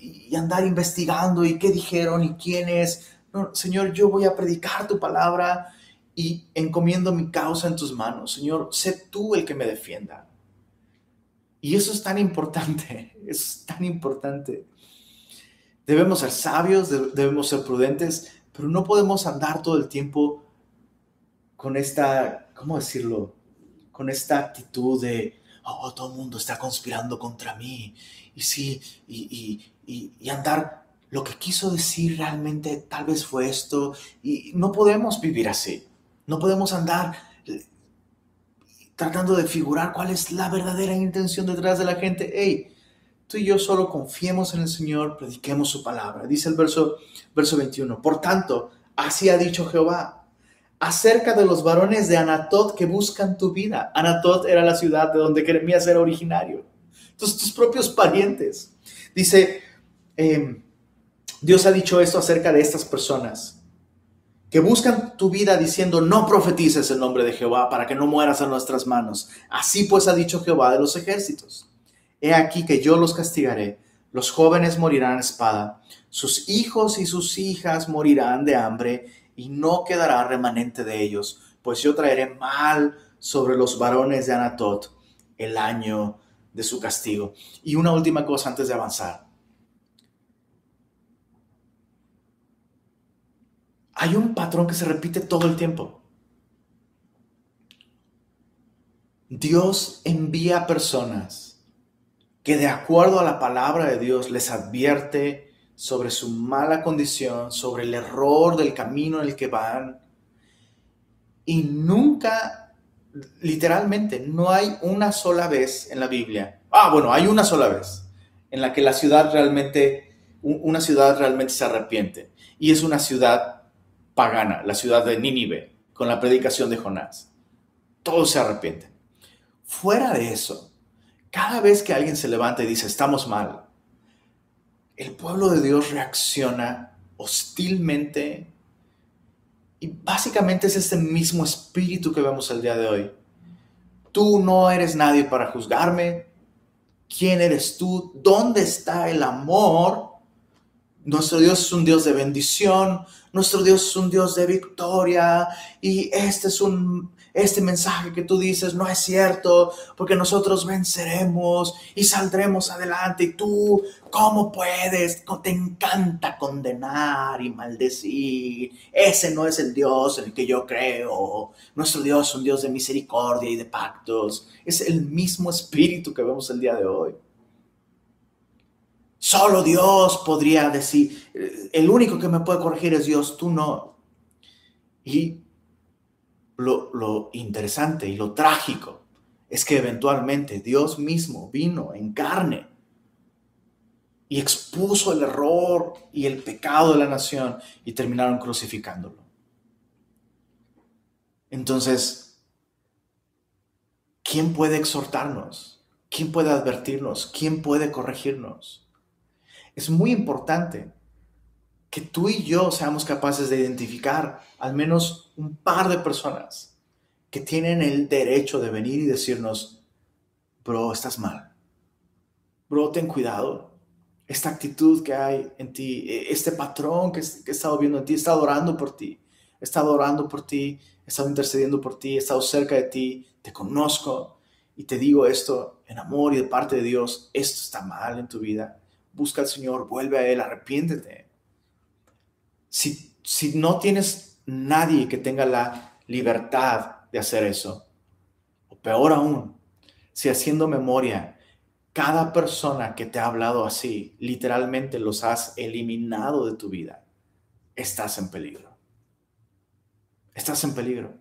y andar investigando y qué dijeron y quién es. Señor, yo voy a predicar tu palabra y encomiendo mi causa en tus manos. Señor, sé tú el que me defienda. Y eso es tan importante, es tan importante. Debemos ser sabios, debemos ser prudentes, pero no podemos andar todo el tiempo con esta, ¿cómo decirlo? Con esta actitud de, oh, todo el mundo está conspirando contra mí. Y sí, y, y, andar, lo que quiso decir realmente tal vez fue esto. Y no podemos vivir así. No podemos andar tratando de figurar cuál es la verdadera intención detrás de la gente. Hey, tú y yo solo confiemos en el Señor, prediquemos su palabra. Dice el verso, verso 21. Por tanto, así ha dicho Jehová acerca de los varones de Anatot que buscan tu vida. Anatot era la ciudad de donde Jeremías era originario. Entonces, tus propios parientes. Dice, em, Dios ha dicho esto acerca de estas personas que buscan tu vida diciendo, no profetices el nombre de Jehová para que no mueras en nuestras manos. Así pues ha dicho Jehová de los ejércitos. He aquí que yo los castigaré, los jóvenes morirán a espada, sus hijos y sus hijas morirán de hambre, y no quedará remanente de ellos, pues yo traeré mal sobre los varones de Anatot el año de su castigo. Y una última cosa antes de avanzar. Hay un patrón que se repite todo el tiempo. Dios envía personas que de acuerdo a la palabra de Dios les advierte sobre su mala condición, sobre el error del camino en el que van. Y nunca, literalmente, no hay una sola vez en la Biblia. Ah, bueno, hay una sola vez en la que la ciudad realmente, una ciudad realmente se arrepiente. Y es una ciudad pagana, la ciudad de Nínive, con la predicación de Jonás. Todos se arrepienten. Fuera de eso, cada vez que alguien se levanta y dice, estamos mal, el pueblo de Dios reacciona hostilmente y básicamente es este mismo espíritu que vemos el día de hoy. Tú no eres nadie para juzgarme. ¿Quién eres tú? ¿Dónde está el amor? Nuestro Dios es un Dios de bendición, nuestro Dios es un Dios de victoria y este es un este mensaje que tú dices no es cierto, porque nosotros venceremos y saldremos adelante y tú ¿cómo puedes? Te encanta condenar y maldecir. Ese no es el Dios en el que yo creo. Nuestro Dios es un Dios de misericordia y de pactos. Es el mismo espíritu que vemos el día de hoy. Solo Dios podría decir, el único que me puede corregir es Dios, tú no. Y lo, interesante y lo trágico es que eventualmente Dios mismo vino en carne y expuso el error y el pecado de la nación y terminaron crucificándolo. Entonces, ¿quién puede exhortarnos? ¿Quién puede advertirnos? ¿Quién puede corregirnos? Es muy importante que tú y yo seamos capaces de identificar al menos un par de personas que tienen el derecho de venir y decirnos, bro, estás mal. Bro, ten cuidado. Esta actitud que hay en ti, e, este patrón que, he estado viendo en ti, he estado orando por ti, he estado orando por ti, he estado intercediendo por ti, he estado cerca de ti, te conozco y te digo esto en amor y de parte de Dios, esto está mal en tu vida busca al Señor, vuelve a Él, arrepiéntete. Si, si no tienes nadie que tenga la libertad de hacer eso, o peor aún, si haciendo memoria, cada persona que te ha hablado así, literalmente los has eliminado de tu vida, estás en peligro. Estás en peligro.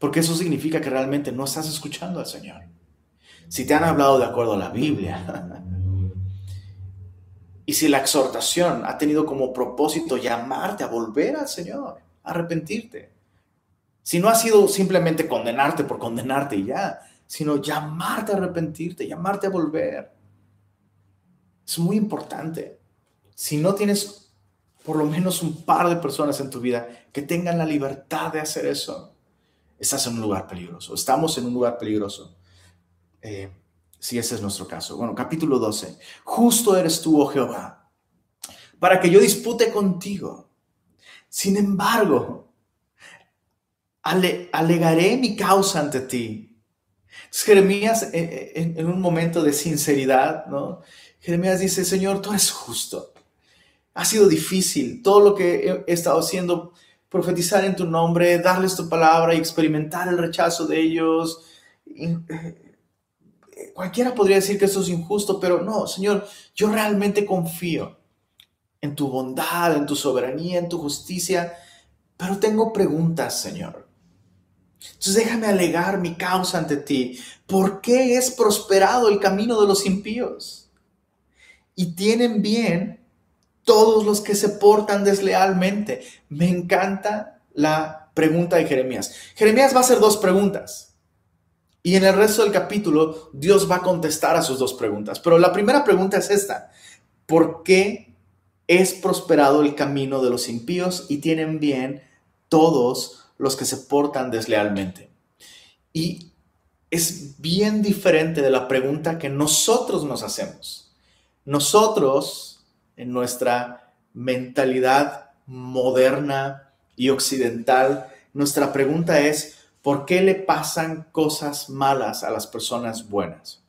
Porque eso significa que realmente no estás escuchando al Señor. si te han hablado de acuerdo a la Biblia, y si la exhortación ha tenido como propósito llamarte a volver al Señor, a arrepentirte, si no ha sido simplemente condenarte por condenarte y ya, sino llamarte a arrepentirte, llamarte a volver. Es muy importante. Si no tienes por lo menos un par de personas en tu vida que tengan la libertad de hacer eso, estás en un lugar peligroso. Estamos en un lugar peligroso. Eh, si ese es nuestro caso. Bueno, capítulo 12. Justo eres tú, oh Jehová, para que yo dispute contigo. Sin embargo, alegaré mi causa ante ti. Jeremías, eh, eh, en, en, un momento de sinceridad, ¿no? Jeremías dice, Señor, tú eres justo. Ha sido difícil todo lo que he estado haciendo, profetizar en tu nombre, darles tu palabra y experimentar el rechazo de ellos. Eh, cualquiera podría decir que eso es injusto, pero no, Señor, yo realmente confío en tu bondad, en tu soberanía, en tu justicia, pero tengo preguntas, Señor. Entonces déjame alegar mi causa ante ti. ¿Por qué es prosperado el camino de los impíos? Y tienen bien todos los que se portan deslealmente. Me encanta la pregunta de Jeremías. Jeremías va a hacer dos preguntas. Y en el resto del capítulo, Dios va a contestar a sus dos preguntas. Pero la primera pregunta es esta. ¿Por qué es prosperado el camino de los impíos y tienen bien todos los que se portan deslealmente. Y es bien diferente de la pregunta que nosotros nos hacemos. Nosotros, en nuestra mentalidad moderna y occidental, nuestra pregunta es, ¿por qué le pasan cosas malas a las personas buenas?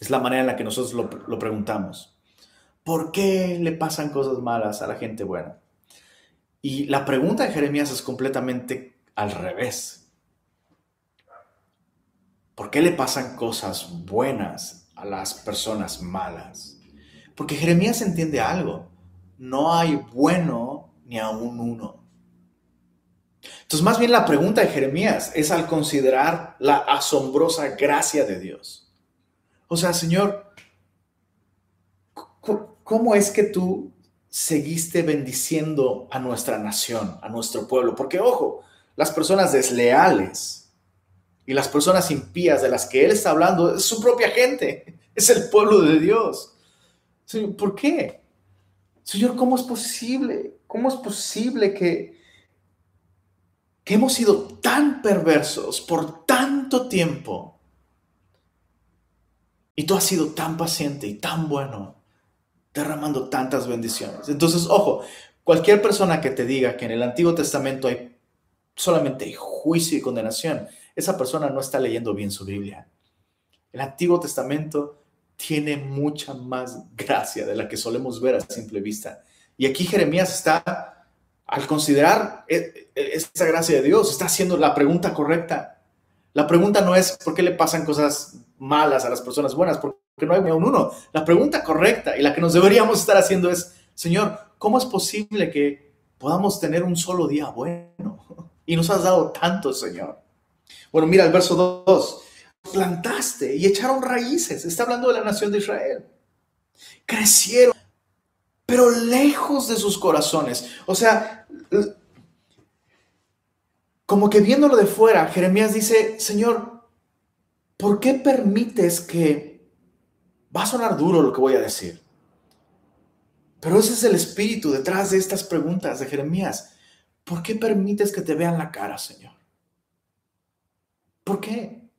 Es la manera en la que nosotros lo, preguntamos. ¿Por qué le pasan cosas malas a la gente buena? Y la pregunta de Jeremías es completamente al revés. ¿Por qué le pasan cosas buenas a las personas malas? Porque Jeremías entiende algo. No hay bueno ni aún uno. Entonces, más bien la pregunta de Jeremías es al considerar la asombrosa gracia de Dios. O sea, Señor, ¿cómo es que tú seguiste bendiciendo a nuestra nación, a nuestro pueblo. Porque, ojo, las personas desleales y las personas impías de las que Él está hablando es su propia gente, es el pueblo de Dios. ¿por qué? Señor, ¿cómo es posible? ¿Cómo es posible que, que hemos sido tan perversos por tanto tiempo? Y tú has sido tan paciente y tan bueno derramando tantas bendiciones. Entonces, ojo, cualquier persona que te diga que en el Antiguo Testamento hay solamente juicio y condenación, esa persona no está leyendo bien su Biblia. El Antiguo Testamento tiene mucha más gracia de la que solemos ver a simple vista. Y aquí Jeremías está, al considerar e, e, esa gracia de Dios, está haciendo la pregunta correcta. La pregunta no es por qué le pasan cosas malas a las personas buenas, porque no hay un uno. La pregunta correcta y la que nos deberíamos estar haciendo es, Señor, ¿cómo es posible que podamos tener un solo día bueno? Y nos has dado tanto, Señor. Bueno, mira el verso 2. Plantaste y echaron raíces. Está hablando de la nación de Israel. Crecieron, pero lejos de sus corazones. O sea, como que viéndolo de fuera, Jeremías dice, Señor, ¿por qué permites que Va a sonar duro lo que voy a decir. Pero ese es el espíritu detrás de estas preguntas de Jeremías. ¿Por qué permites que te vean la cara, Señor? ¿Por qué?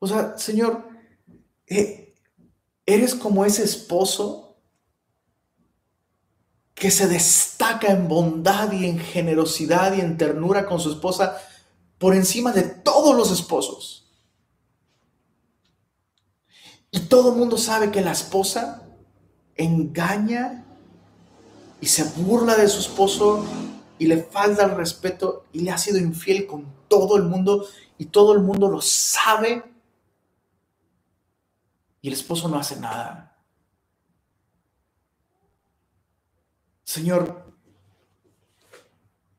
O sea, Señor, eh, eres como ese esposo que se destaca en bondad y en generosidad y en ternura con su esposa por encima de todos los esposos. Y todo el mundo sabe que la esposa engaña y se burla de su esposo y le falta el respeto y le ha sido infiel con todo el mundo y todo el mundo lo sabe y el esposo no hace nada. Señor,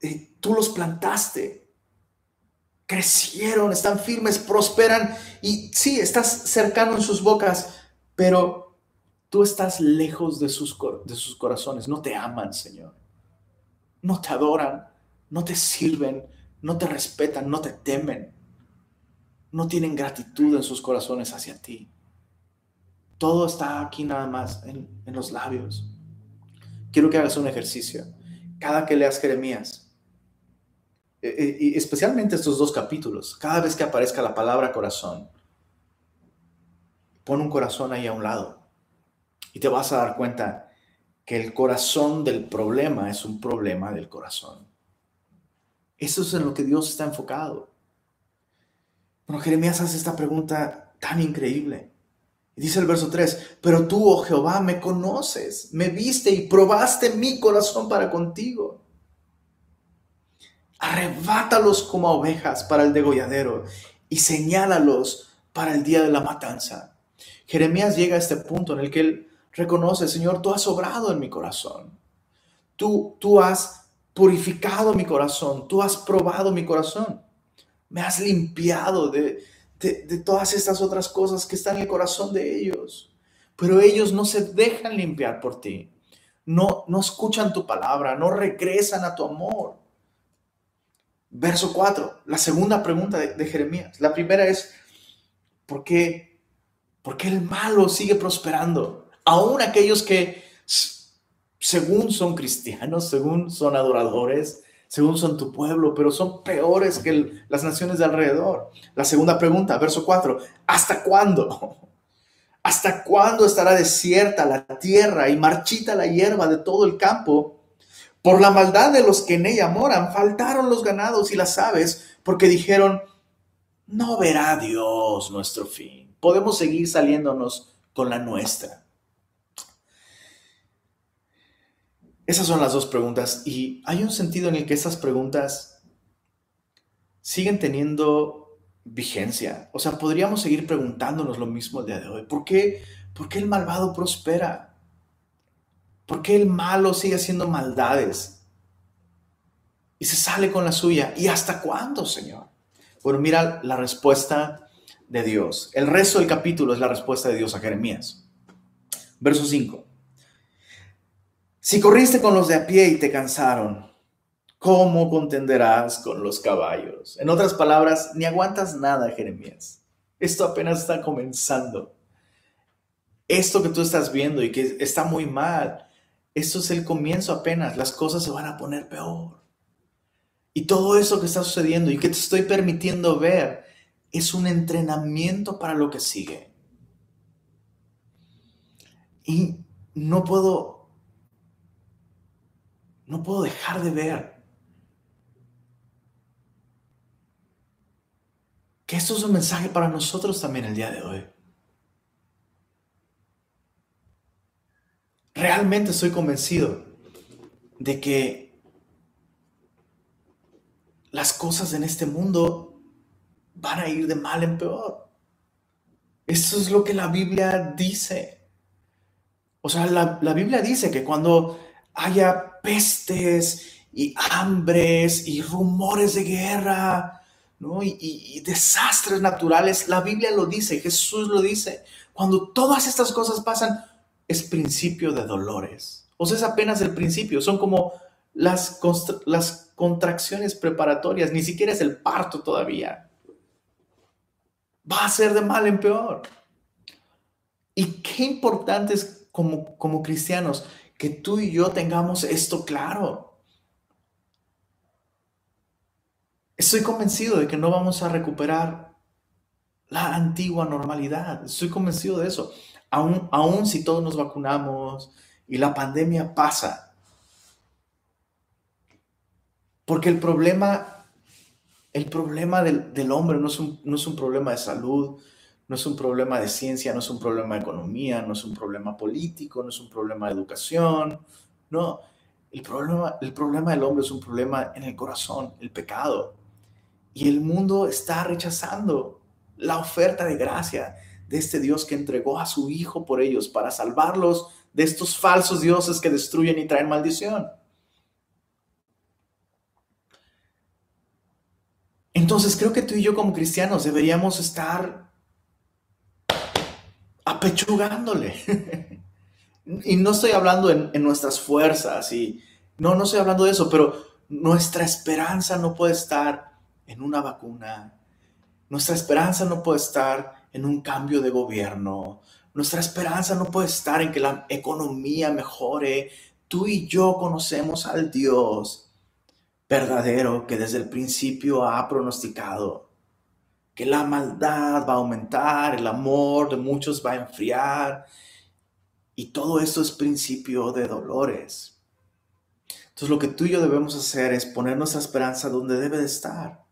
eh, tú los plantaste, crecieron, están firmes, prosperan y sí, estás cercano en sus bocas, pero tú estás lejos de sus, de sus corazones. No te aman, Señor. No te adoran, no te sirven, no te respetan, no te temen. No tienen gratitud en sus corazones hacia ti. Todo está aquí nada más en, los labios. Quiero que hagas un ejercicio. Cada que leas Jeremías, e, e, y especialmente estos dos capítulos, cada vez que aparezca la palabra corazón, pon un corazón ahí a un lado y te vas a dar cuenta que el corazón del problema es un problema del corazón. Eso es en lo que Dios está enfocado. Bueno, Jeremías hace esta pregunta tan increíble. Y dice el verso 3, pero tú, oh Jehová, me conoces, me viste y probaste mi corazón para contigo. Arrebátalos como ovejas para el degolladero y señálalos para el día de la matanza. Jeremías llega a este punto en el que él reconoce, Señor, tú has obrado en mi corazón. Tú, tú has purificado mi corazón, tú has probado mi corazón. Me has limpiado de, de, todas estas otras cosas que están en el corazón de ellos. Pero ellos no se dejan limpiar por ti. No, no escuchan tu palabra, no regresan a tu amor. Verso 4, la segunda pregunta de, Jeremías. La primera es, ¿por qué, ¿por qué el malo sigue prosperando? Aún aquellos que según son cristianos, según son adoradores, según son tu pueblo, pero son peores que las naciones de alrededor. La segunda pregunta, verso 4, ¿hasta cuándo? ¿Hasta cuándo estará desierta la tierra y marchita la hierba de todo el campo? Por la maldad de los que en ella moran, faltaron los ganados y las aves, porque dijeron, no verá Dios nuestro fin. Podemos seguir saliéndonos con la nuestra. Esas son las dos preguntas y hay un sentido en el que esas preguntas siguen teniendo vigencia. O sea, podríamos seguir preguntándonos lo mismo el día de hoy. ¿Por qué, ¿Por qué el malvado prospera? ¿Por qué el malo sigue haciendo maldades? Y se sale con la suya. ¿Y hasta cuándo, Señor? Bueno, mira la respuesta de Dios. El resto del capítulo es la respuesta de Dios a Jeremías. Verso 5. Si corriste con los de a pie y te cansaron, ¿cómo contenderás con los caballos? En otras palabras, ni aguantas nada, Jeremías. Esto apenas está comenzando. Esto que tú estás viendo y que está muy mal, esto es el comienzo apenas, las cosas se van a poner peor. Y todo eso que está sucediendo y que te estoy permitiendo ver es un entrenamiento para lo que sigue. Y no puedo, no puedo dejar de ver que esto es un mensaje para nosotros también el día de hoy. realmente estoy convencido de que las cosas en este mundo van a ir de mal en peor. Eso es lo que la Biblia dice. O sea, la, Biblia dice que cuando haya pestes y hambres y rumores de guerra, y, desastres naturales, la Biblia lo dice, Jesús lo dice. Cuando todas estas cosas pasan, es principio de dolores. O sea, es apenas el principio, son como las, las contracciones preparatorias, ni siquiera es el parto todavía. Va a ser de mal en peor. Y qué importante es como, como cristianos que tú y yo tengamos esto claro. Estoy convencido de que no vamos a recuperar la antigua normalidad. Estoy convencido de eso aún, si todos nos vacunamos y la pandemia pasa. Porque el problema, el problema del, hombre no es, un, no es un problema de salud, no es un problema de ciencia, no es un problema de economía, no es un problema político, no es un problema de educación. No, el problema, el problema del hombre es un problema en el corazón, el pecado. Y el mundo está rechazando la oferta de gracia de este Dios que entregó a su Hijo por ellos para salvarlos de estos falsos dioses que destruyen y traen maldición. Entonces creo que tú y yo como cristianos deberíamos estar apechugándole. y no estoy hablando en, nuestras fuerzas y no, no estoy hablando de eso, pero nuestra esperanza no puede estar en una vacuna. Nuestra esperanza no puede estar en un cambio de gobierno. Nuestra esperanza no puede estar en que la economía mejore. Tú y yo conocemos al Dios verdadero que desde el principio ha pronosticado que la maldad va a aumentar, el amor de muchos va a enfriar y todo esto es principio de dolores. Entonces lo que tú y yo debemos hacer es poner nuestra esperanza donde debe de estar.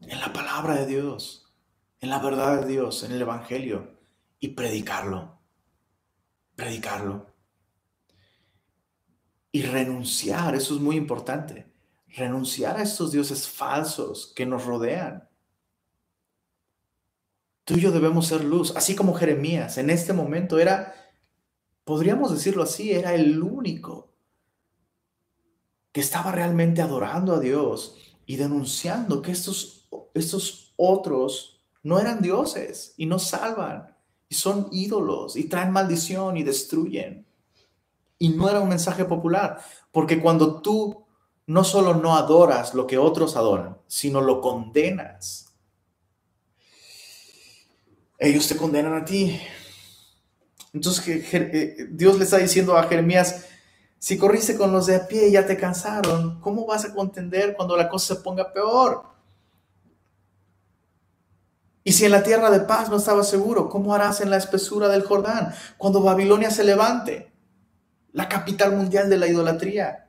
En la palabra de Dios, en la verdad de Dios, en el Evangelio y predicarlo. Predicarlo. Y renunciar, eso es muy importante. Renunciar a estos dioses falsos que nos rodean. Tú y yo debemos ser luz, así como Jeremías en este momento era, podríamos decirlo así, era el único que estaba realmente adorando a Dios y denunciando que estos, estos otros no eran dioses y no salvan y son ídolos y traen maldición y destruyen. Y no era un mensaje popular, porque cuando tú no solo no adoras lo que otros adoran, sino lo condenas, ellos te condenan a ti. Entonces eh, Dios le está diciendo a Jeremías, si corriste con los de a pie y ya te cansaron, ¿cómo vas a contender cuando la cosa se ponga peor? Y si en la tierra de paz no estabas seguro, ¿cómo harás en la espesura del Jordán cuando Babilonia se levante? La capital mundial de la idolatría.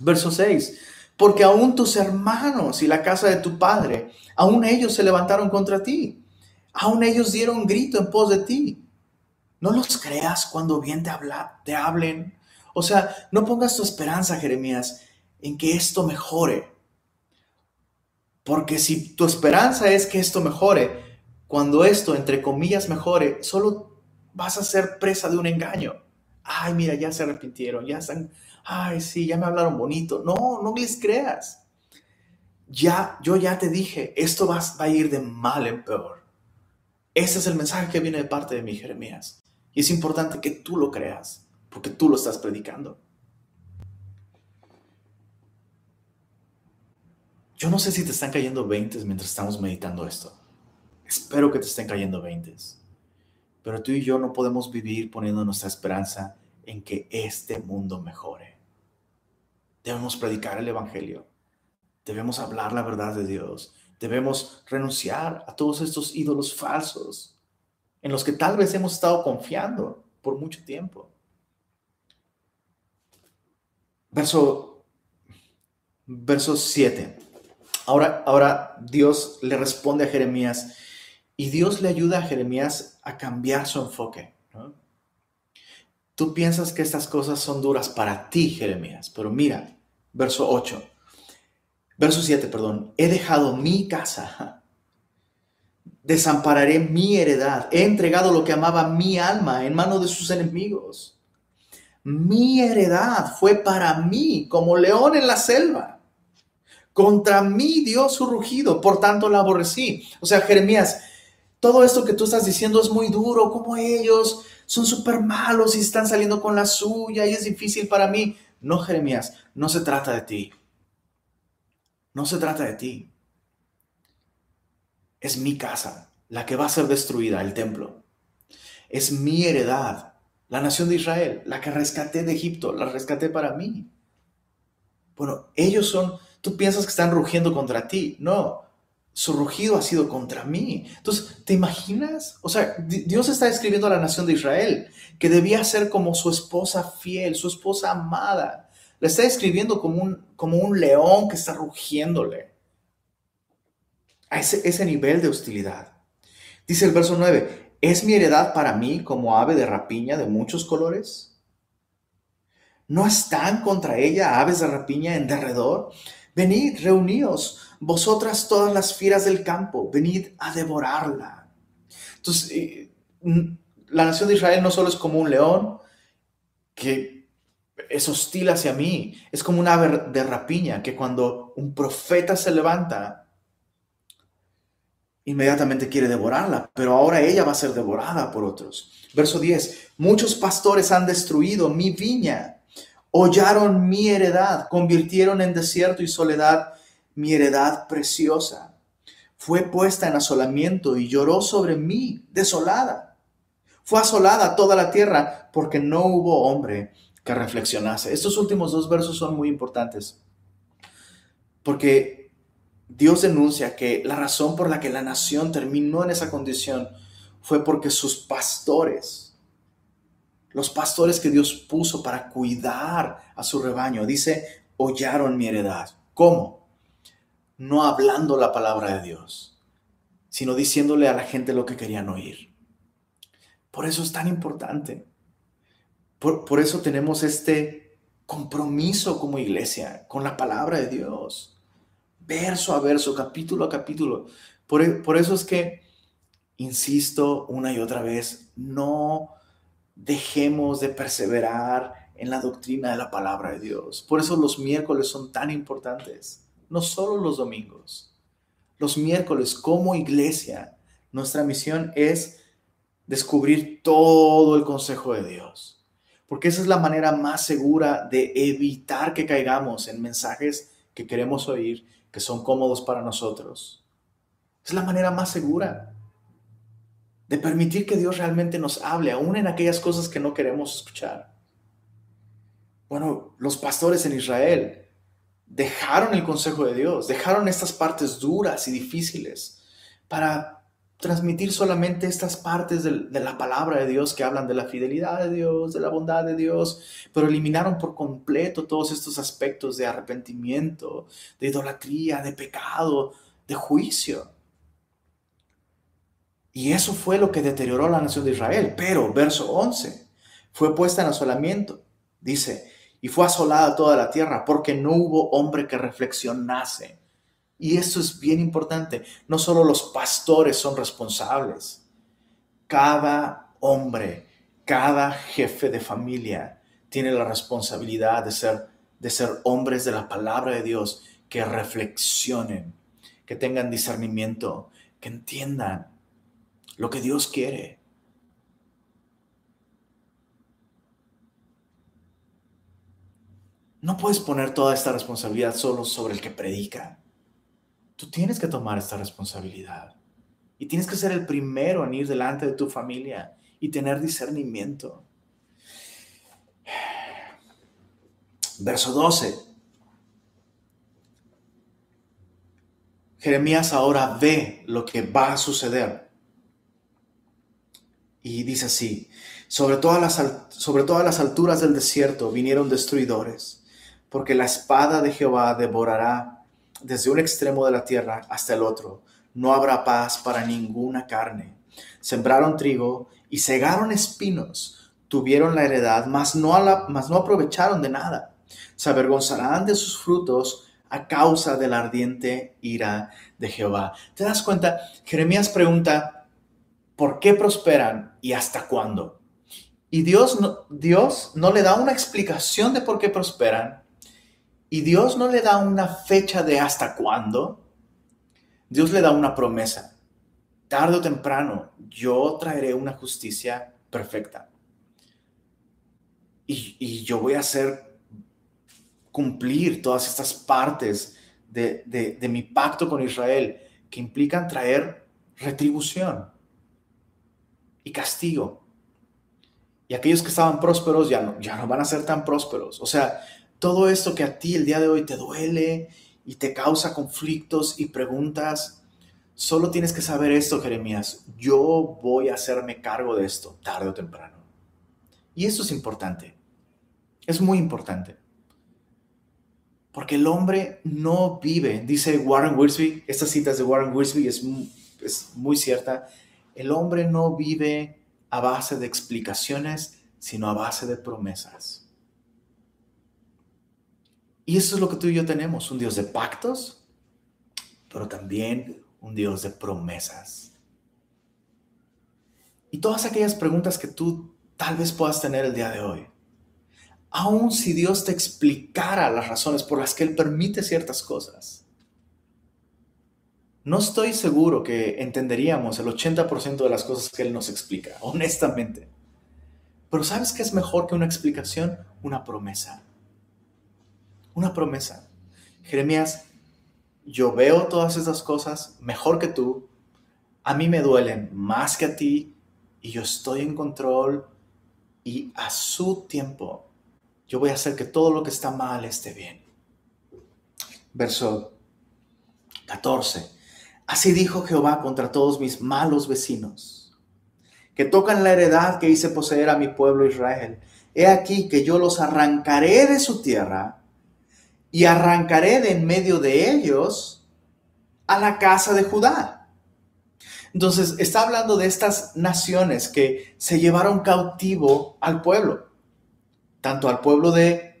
Verso 6. Porque aún tus hermanos y la casa de tu padre, aún ellos se levantaron contra ti Aún ellos dieron grito en pos de ti. No los creas cuando bien te, habla, te hablen. O sea, no pongas tu esperanza, Jeremías, en que esto mejore. Porque si tu esperanza es que esto mejore, cuando esto, entre comillas, mejore, solo vas a ser presa de un engaño. Ay, mira, ya se arrepintieron, ya están, ay, sí, ya me hablaron bonito. No, no les creas. Ya, yo ya te dije, esto va, va a ir de mal en peor. Ese es el mensaje que viene de parte de mi Jeremías. Y es importante que tú lo creas, porque tú lo estás predicando. Yo no sé si te están cayendo 20 mientras estamos meditando esto. Espero que te estén cayendo 20. Pero tú y yo no podemos vivir poniendo nuestra esperanza en que este mundo mejore. Debemos predicar el Evangelio. Debemos hablar la verdad de Dios. Debemos renunciar a todos estos ídolos falsos en los que tal vez hemos estado confiando por mucho tiempo. Verso, verso 7. Ahora, ahora Dios le responde a Jeremías y Dios le ayuda a Jeremías a cambiar su enfoque. Tú piensas que estas cosas son duras para ti, Jeremías, pero mira, verso 8. Verso 7, perdón. He dejado mi casa. Desampararé mi heredad. He entregado lo que amaba mi alma en manos de sus enemigos. Mi heredad fue para mí como león en la selva. Contra mí dio su rugido, por tanto la aborrecí. O sea, Jeremías, todo esto que tú estás diciendo es muy duro, como ellos son súper malos y están saliendo con la suya y es difícil para mí. No, Jeremías, no se trata de ti. No se trata de ti. Es mi casa la que va a ser destruida, el templo. Es mi heredad, la nación de Israel, la que rescaté de Egipto, la rescaté para mí. Bueno, ellos son, tú piensas que están rugiendo contra ti. No, su rugido ha sido contra mí. Entonces, ¿te imaginas? O sea, Dios está escribiendo a la nación de Israel que debía ser como su esposa fiel, su esposa amada, le está escribiendo como un, como un león que está rugiéndole. A ese, ese nivel de hostilidad. Dice el verso 9, ¿es mi heredad para mí como ave de rapiña de muchos colores? ¿No están contra ella aves de rapiña en derredor? Venid, reuníos, vosotras todas las fieras del campo, venid a devorarla. Entonces, eh, la nación de Israel no solo es como un león que es hostil hacia mí. Es como una ave de rapiña que cuando un profeta se levanta, inmediatamente quiere devorarla, pero ahora ella va a ser devorada por otros. Verso 10, muchos pastores han destruido mi viña, hollaron mi heredad, convirtieron en desierto y soledad mi heredad preciosa. Fue puesta en asolamiento y lloró sobre mí, desolada. Fue asolada toda la tierra porque no hubo hombre que reflexionase. Estos últimos dos versos son muy importantes porque Dios denuncia que la razón por la que la nación terminó en esa condición fue porque sus pastores, los pastores que Dios puso para cuidar a su rebaño, dice, hollaron mi heredad. ¿Cómo? No hablando la palabra de Dios, sino diciéndole a la gente lo que querían oír. Por eso es tan importante por, eso tenemos este compromiso como iglesia con la palabra de Dios, verso a verso, capítulo a capítulo. Por, por eso es que, insisto una y otra vez, no dejemos de perseverar en la doctrina de la palabra de Dios. Por eso los miércoles son tan importantes, no solo los domingos. Los miércoles como iglesia, nuestra misión es descubrir todo el consejo de Dios porque esa es la manera más segura de evitar que caigamos en mensajes que queremos oír, que son cómodos para nosotros. Es la manera más segura de permitir que Dios realmente nos hable, aún en aquellas cosas que no queremos escuchar. Bueno, los pastores en Israel dejaron el consejo de Dios, dejaron estas partes duras y difíciles para transmitir solamente estas partes de, la palabra de Dios que hablan de la fidelidad de Dios, de la bondad de Dios, pero eliminaron por completo todos estos aspectos de arrepentimiento, de idolatría, de pecado, de juicio. Y eso fue lo que deterioró la nación de Israel. Pero, verso 11, fue puesta en asolamiento, dice, y fue asolada toda la tierra porque no hubo hombre que reflexionase y esto es bien importante. No solo los pastores son responsables. Cada hombre, cada jefe de familia tiene la responsabilidad de ser, de ser hombres de la palabra de Dios que reflexionen, que tengan discernimiento, que entiendan lo que Dios quiere. No puedes poner toda esta responsabilidad solo sobre el que predica. Tú tienes que tomar esta responsabilidad. Y tienes que ser el primero en ir delante de tu familia y tener discernimiento. Verso 12. Jeremías ahora ve lo que va a suceder. Y dice así, sobre todas, las, sobre todas las alturas del desierto vinieron destruidores, porque la espada de Jehová devorará desde un extremo de la tierra hasta el otro. No habrá paz para ninguna carne. Sembraron trigo y cegaron espinos. Tuvieron la heredad, mas no, mas no aprovecharon de nada. Se avergonzarán de sus frutos a causa de la ardiente ira de Jehová. ¿Te das cuenta? Jeremías pregunta, ¿por qué prosperan y hasta cuándo? Y Dios Dios no le da una explicación de por qué prosperan, y Dios no le da una fecha de hasta cuándo. Dios le da una promesa. Tarde o temprano, yo traeré una justicia perfecta. Y, yo voy a hacer cumplir todas estas partes de, de, mi pacto con Israel que implican traer retribución y castigo. Y aquellos que estaban prósperos ya no, ya no van a ser tan prósperos. O sea, todo esto que a ti el día de hoy te duele y te causa conflictos y preguntas, solo tienes que saber esto, Jeremías. Yo voy a hacerme cargo de esto tarde o temprano. Y esto es importante. Es muy importante. Porque el hombre no vive, dice Warren Wiersbe, estas citas de Warren Wiersbe es, es muy cierta, el hombre no vive a base de explicaciones, sino a base de promesas. Y eso es lo que tú y yo tenemos, un Dios de pactos, pero también un Dios de promesas. Y todas aquellas preguntas que tú tal vez puedas tener el día de hoy. Aun si Dios te explicara las razones por las que Él permite ciertas cosas, no estoy seguro que entenderíamos el 80% de las cosas que Él nos explica, honestamente. Pero ¿sabes qué es mejor que una explicación? Una promesa. Una promesa. Jeremías, yo veo todas estas cosas mejor que tú, a mí me duelen más que a ti y yo estoy en control y a su tiempo yo voy a hacer que todo lo que está mal esté bien. Verso 14. Así dijo Jehová contra todos mis malos vecinos, que tocan la heredad que hice poseer a mi pueblo Israel. He aquí que yo los arrancaré de su tierra y arrancaré de en medio de ellos a la casa de Judá. Entonces, está hablando de estas naciones que se llevaron cautivo al pueblo, tanto al pueblo de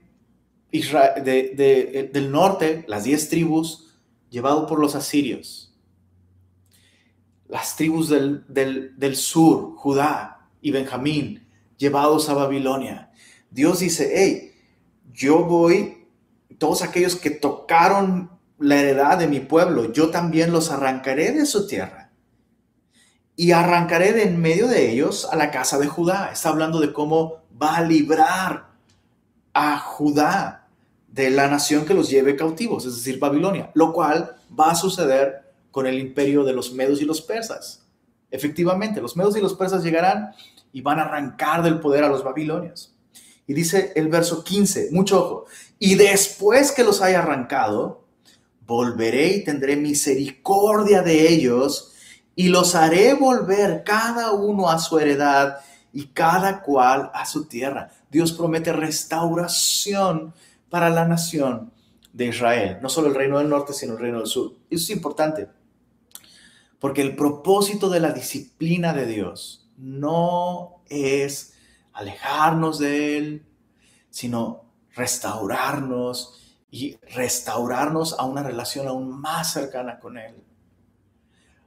Israel, del norte, las diez tribus, llevado por los asirios, las tribus del, del sur, Judá y Benjamín, llevados a Babilonia. Dios dice, hey, yo voy, todos aquellos que tocaron la heredad de mi pueblo, yo también los arrancaré de su tierra y arrancaré de en medio de ellos a la casa de Judá. Está hablando de cómo va a librar a Judá de la nación que los lleve cautivos, es decir, Babilonia, lo cual va a suceder con el imperio de los medos y los persas. Efectivamente, los medos y los persas llegarán y van a arrancar del poder a los babilonios. Y dice el verso 15, mucho ojo, y después que los haya arrancado, volveré y tendré misericordia de ellos y los haré volver cada uno a su heredad y cada cual a su tierra. Dios promete restauración para la nación de Israel, no solo el reino del norte, sino el reino del sur. Eso es importante, porque el propósito de la disciplina de Dios no es alejarnos de Él, sino restaurarnos y restaurarnos a una relación aún más cercana con Él.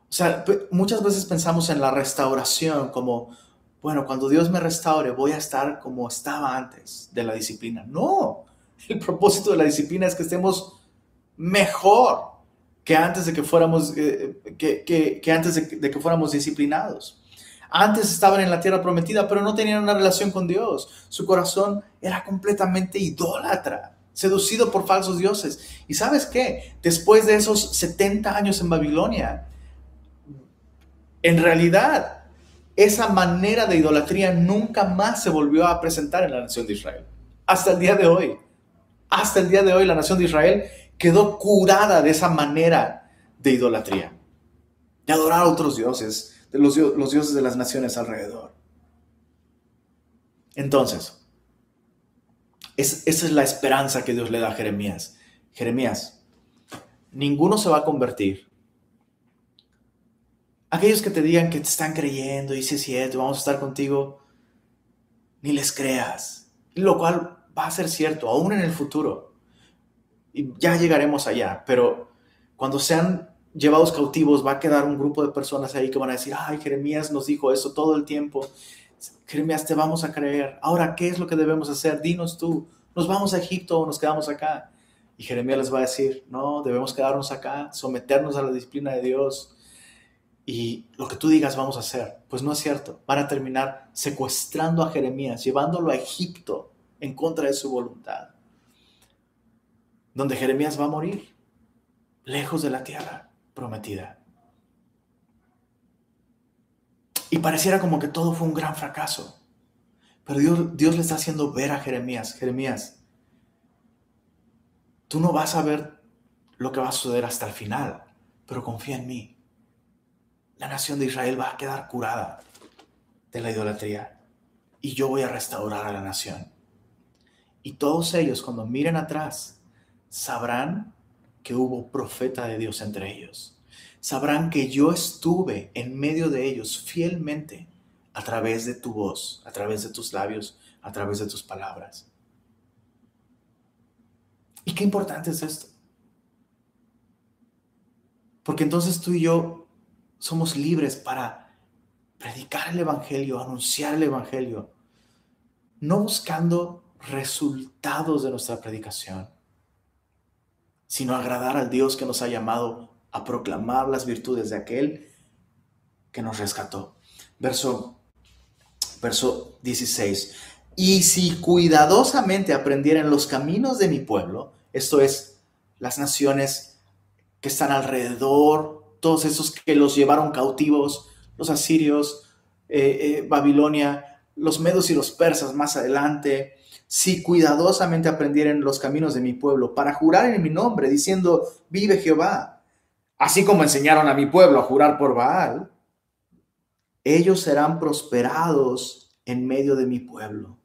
O sea, muchas veces pensamos en la restauración como, bueno, cuando Dios me restaure voy a estar como estaba antes de la disciplina. No, el propósito de la disciplina es que estemos mejor que antes de que fuéramos, eh, que, antes de que fuéramos disciplinados. Antes estaban en la tierra prometida, pero no tenían una relación con Dios. Su corazón era completamente idólatra, seducido por falsos dioses. ¿Y sabes qué? Después de esos 70 años en Babilonia, en realidad, esa manera de idolatría nunca más se volvió a presentar en la nación de Israel. Hasta el día de hoy. Hasta el día de hoy la nación de Israel quedó curada de esa manera de idolatría. De adorar a otros dioses, los, dioses de las naciones alrededor. Entonces, esa es la esperanza que Dios le da a Jeremías. Jeremías, ninguno se va a convertir Aquellos que te digan que te están creyendo y si es cierto, vamos a estar contigo, ni les creas. Lo cual va a ser cierto, aún en el futuro. Y ya llegaremos allá, pero cuando sean llevados cautivos va a quedar un grupo de personas ahí que van a decir, ay, Jeremías nos dijo eso todo el tiempo. Jeremías, te vamos a creer. Ahora, ¿qué es lo que debemos hacer? Dinos tú, ¿nos vamos a Egipto o nos quedamos acá? Y Jeremías les va a decir, no, debemos quedarnos acá, someternos a la disciplina de Dios, y lo que tú digas vamos a hacer. Pues no es cierto. Van a terminar secuestrando a Jeremías, llevándolo a Egipto en contra de su voluntad. Donde Jeremías va a morir, lejos de la tierra prometida. Y pareciera como que todo fue un gran fracaso. Pero Dios, Dios le está haciendo ver a Jeremías, Jeremías, tú no vas a ver lo que va a suceder hasta el final, pero confía en mí la nación de Israel va a quedar curada de la idolatría y yo voy a restaurar a la nación. Y todos ellos cuando miren atrás sabrán que hubo profeta de Dios entre ellos. Sabrán que yo estuve en medio de ellos fielmente a través de tu voz, a través de tus labios, a través de tus palabras. ¿Y qué importante es esto? Porque entonces tú y yo somos libres para predicar el Evangelio, anunciar el Evangelio, no buscando resultados de nuestra predicación, sino agradar al Dios que nos ha llamado a proclamar las virtudes de aquel que nos rescató. Verso, verso 16. Y si cuidadosamente aprendieran los caminos de mi pueblo, esto es, las naciones que están alrededor, todos esos que los llevaron cautivos, los asirios, eh, eh, Babilonia, los medos y los persas más adelante, si cuidadosamente aprendieran los caminos de mi pueblo para jurar en mi nombre, diciendo, vive Jehová, así como enseñaron a mi pueblo a jurar por Baal, ellos serán prosperados en medio de mi pueblo.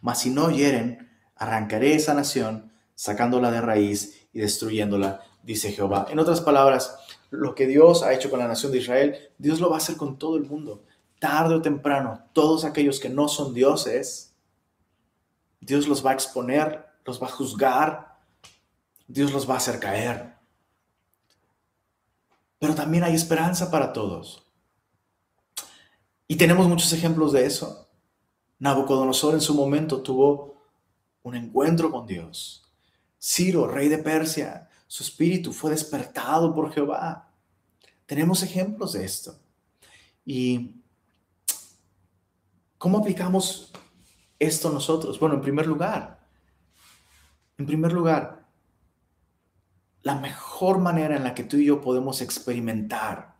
Mas si no oyeren, arrancaré esa nación, sacándola de raíz y destruyéndola, dice Jehová. En otras palabras, lo que Dios ha hecho con la nación de Israel, Dios lo va a hacer con todo el mundo. Tarde o temprano, todos aquellos que no son dioses, Dios los va a exponer, los va a juzgar, Dios los va a hacer caer. Pero también hay esperanza para todos. Y tenemos muchos ejemplos de eso. Nabucodonosor en su momento tuvo un encuentro con Dios. Ciro, rey de Persia, su espíritu fue despertado por Jehová. Tenemos ejemplos de esto. ¿Y cómo aplicamos esto nosotros? Bueno, en primer lugar, en primer lugar, la mejor manera en la que tú y yo podemos experimentar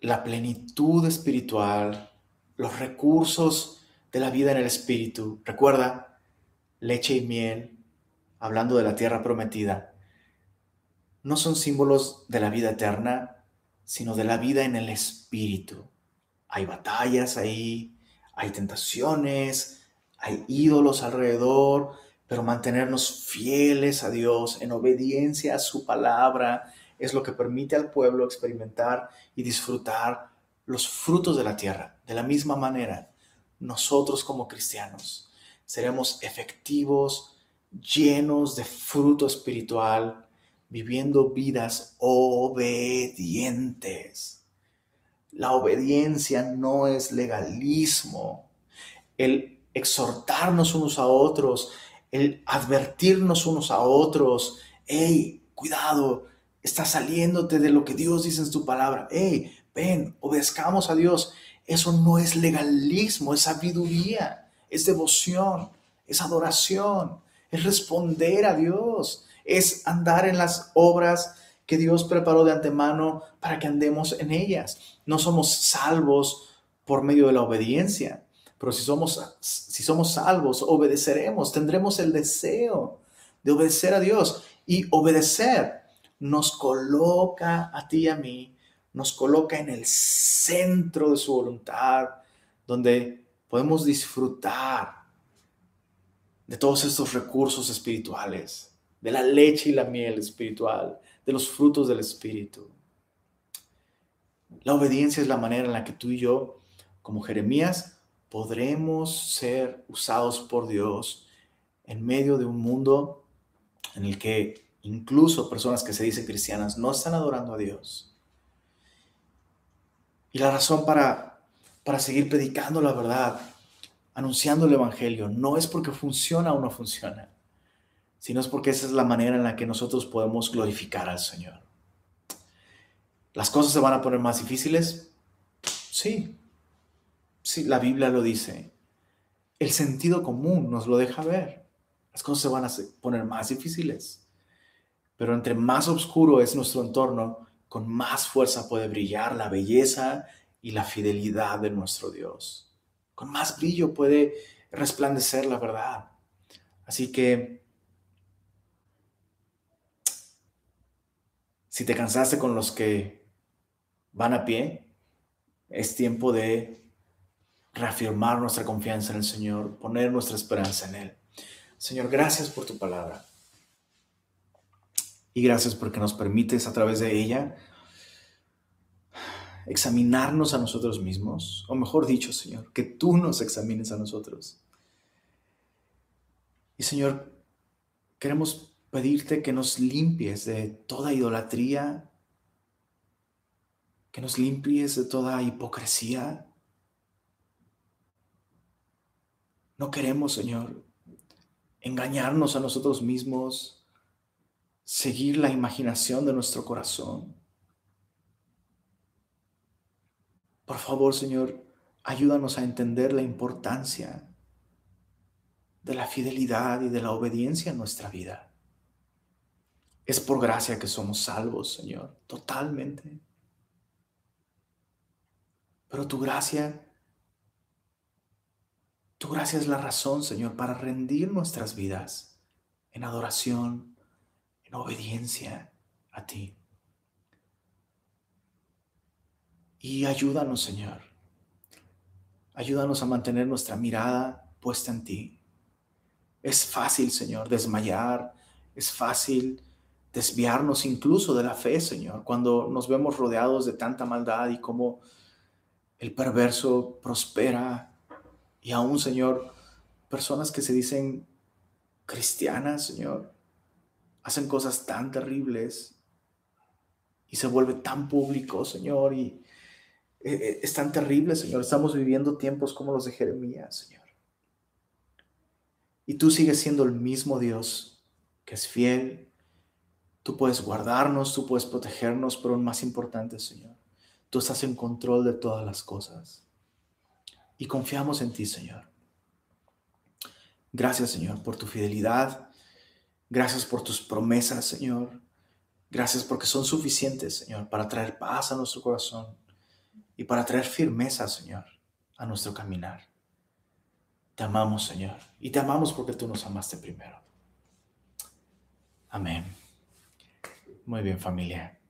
la plenitud espiritual, los recursos de la vida en el espíritu. Recuerda, leche y miel, hablando de la tierra prometida, no son símbolos de la vida eterna, sino de la vida en el espíritu. Hay batallas ahí, hay tentaciones, hay ídolos alrededor, pero mantenernos fieles a Dios en obediencia a su palabra es lo que permite al pueblo experimentar y disfrutar los frutos de la tierra. De la misma manera, nosotros como cristianos seremos efectivos, llenos de fruto espiritual, viviendo vidas obedientes. La obediencia no es legalismo. El exhortarnos unos a otros, el advertirnos unos a otros, hey, cuidado, está saliéndote de lo que Dios dice en su palabra. Hey, ven, obedezcamos a Dios. Eso no es legalismo, es sabiduría, es devoción, es adoración, es responder a Dios, es andar en las obras que Dios preparó de antemano para que andemos en ellas. No somos salvos por medio de la obediencia, pero si somos, si somos salvos, obedeceremos, tendremos el deseo de obedecer a Dios y obedecer nos coloca a ti y a mí, nos coloca en el centro de su voluntad, donde podemos disfrutar de todos estos recursos espirituales, de la leche y la miel espiritual, de los frutos del Espíritu. La obediencia es la manera en la que tú y yo, como Jeremías, podremos ser usados por Dios en medio de un mundo en el que incluso personas que se dicen cristianas, no están adorando a Dios. Y la razón para, para seguir predicando la verdad, anunciando el Evangelio, no es porque funciona o no funciona, sino es porque esa es la manera en la que nosotros podemos glorificar al Señor. ¿Las cosas se van a poner más difíciles? Sí, sí, la Biblia lo dice. El sentido común nos lo deja ver. Las cosas se van a poner más difíciles. Pero entre más oscuro es nuestro entorno, con más fuerza puede brillar la belleza y la fidelidad de nuestro Dios. Con más brillo puede resplandecer la verdad. Así que, si te cansaste con los que van a pie, es tiempo de reafirmar nuestra confianza en el Señor, poner nuestra esperanza en Él. Señor, gracias por tu palabra. Y gracias porque nos permites a través de ella examinarnos a nosotros mismos, o mejor dicho, Señor, que tú nos examines a nosotros. Y Señor, queremos pedirte que nos limpies de toda idolatría, que nos limpies de toda hipocresía, No queremos, Señor, engañarnos a nosotros mismos, seguir la imaginación de nuestro corazón. Por favor, Señor, ayúdanos a entender la importancia de la fidelidad y de la obediencia en nuestra vida. Es por gracia que somos salvos, Señor, totalmente. Pero tu gracia, tu gracia es la razón, Señor, para rendir nuestras vidas en adoración, en obediencia a ti. Y ayúdanos, Señor. Ayúdanos a mantener nuestra mirada puesta en ti. Es fácil, Señor, desmayar. Es fácil desviarnos incluso de la fe, Señor, cuando nos vemos rodeados de tanta maldad y como el perverso prospera. Y aún, Señor, personas que se dicen cristianas, Señor, hacen cosas tan terribles y se vuelve tan público, Señor, y eh, eh, es tan terrible, Señor. Estamos viviendo tiempos como los de Jeremías, Señor. Y tú sigues siendo el mismo Dios que es fiel, Tú puedes guardarnos, tú puedes protegernos, pero más importante, Señor, tú estás en control de todas las cosas. Y confiamos en ti, Señor. Gracias, Señor, por tu fidelidad. Gracias por tus promesas, Señor. Gracias porque son suficientes, Señor, para traer paz a nuestro corazón y para traer firmeza, Señor, a nuestro caminar. Te amamos, Señor, y te amamos porque tú nos amaste primero. Amén. Muy bien familia.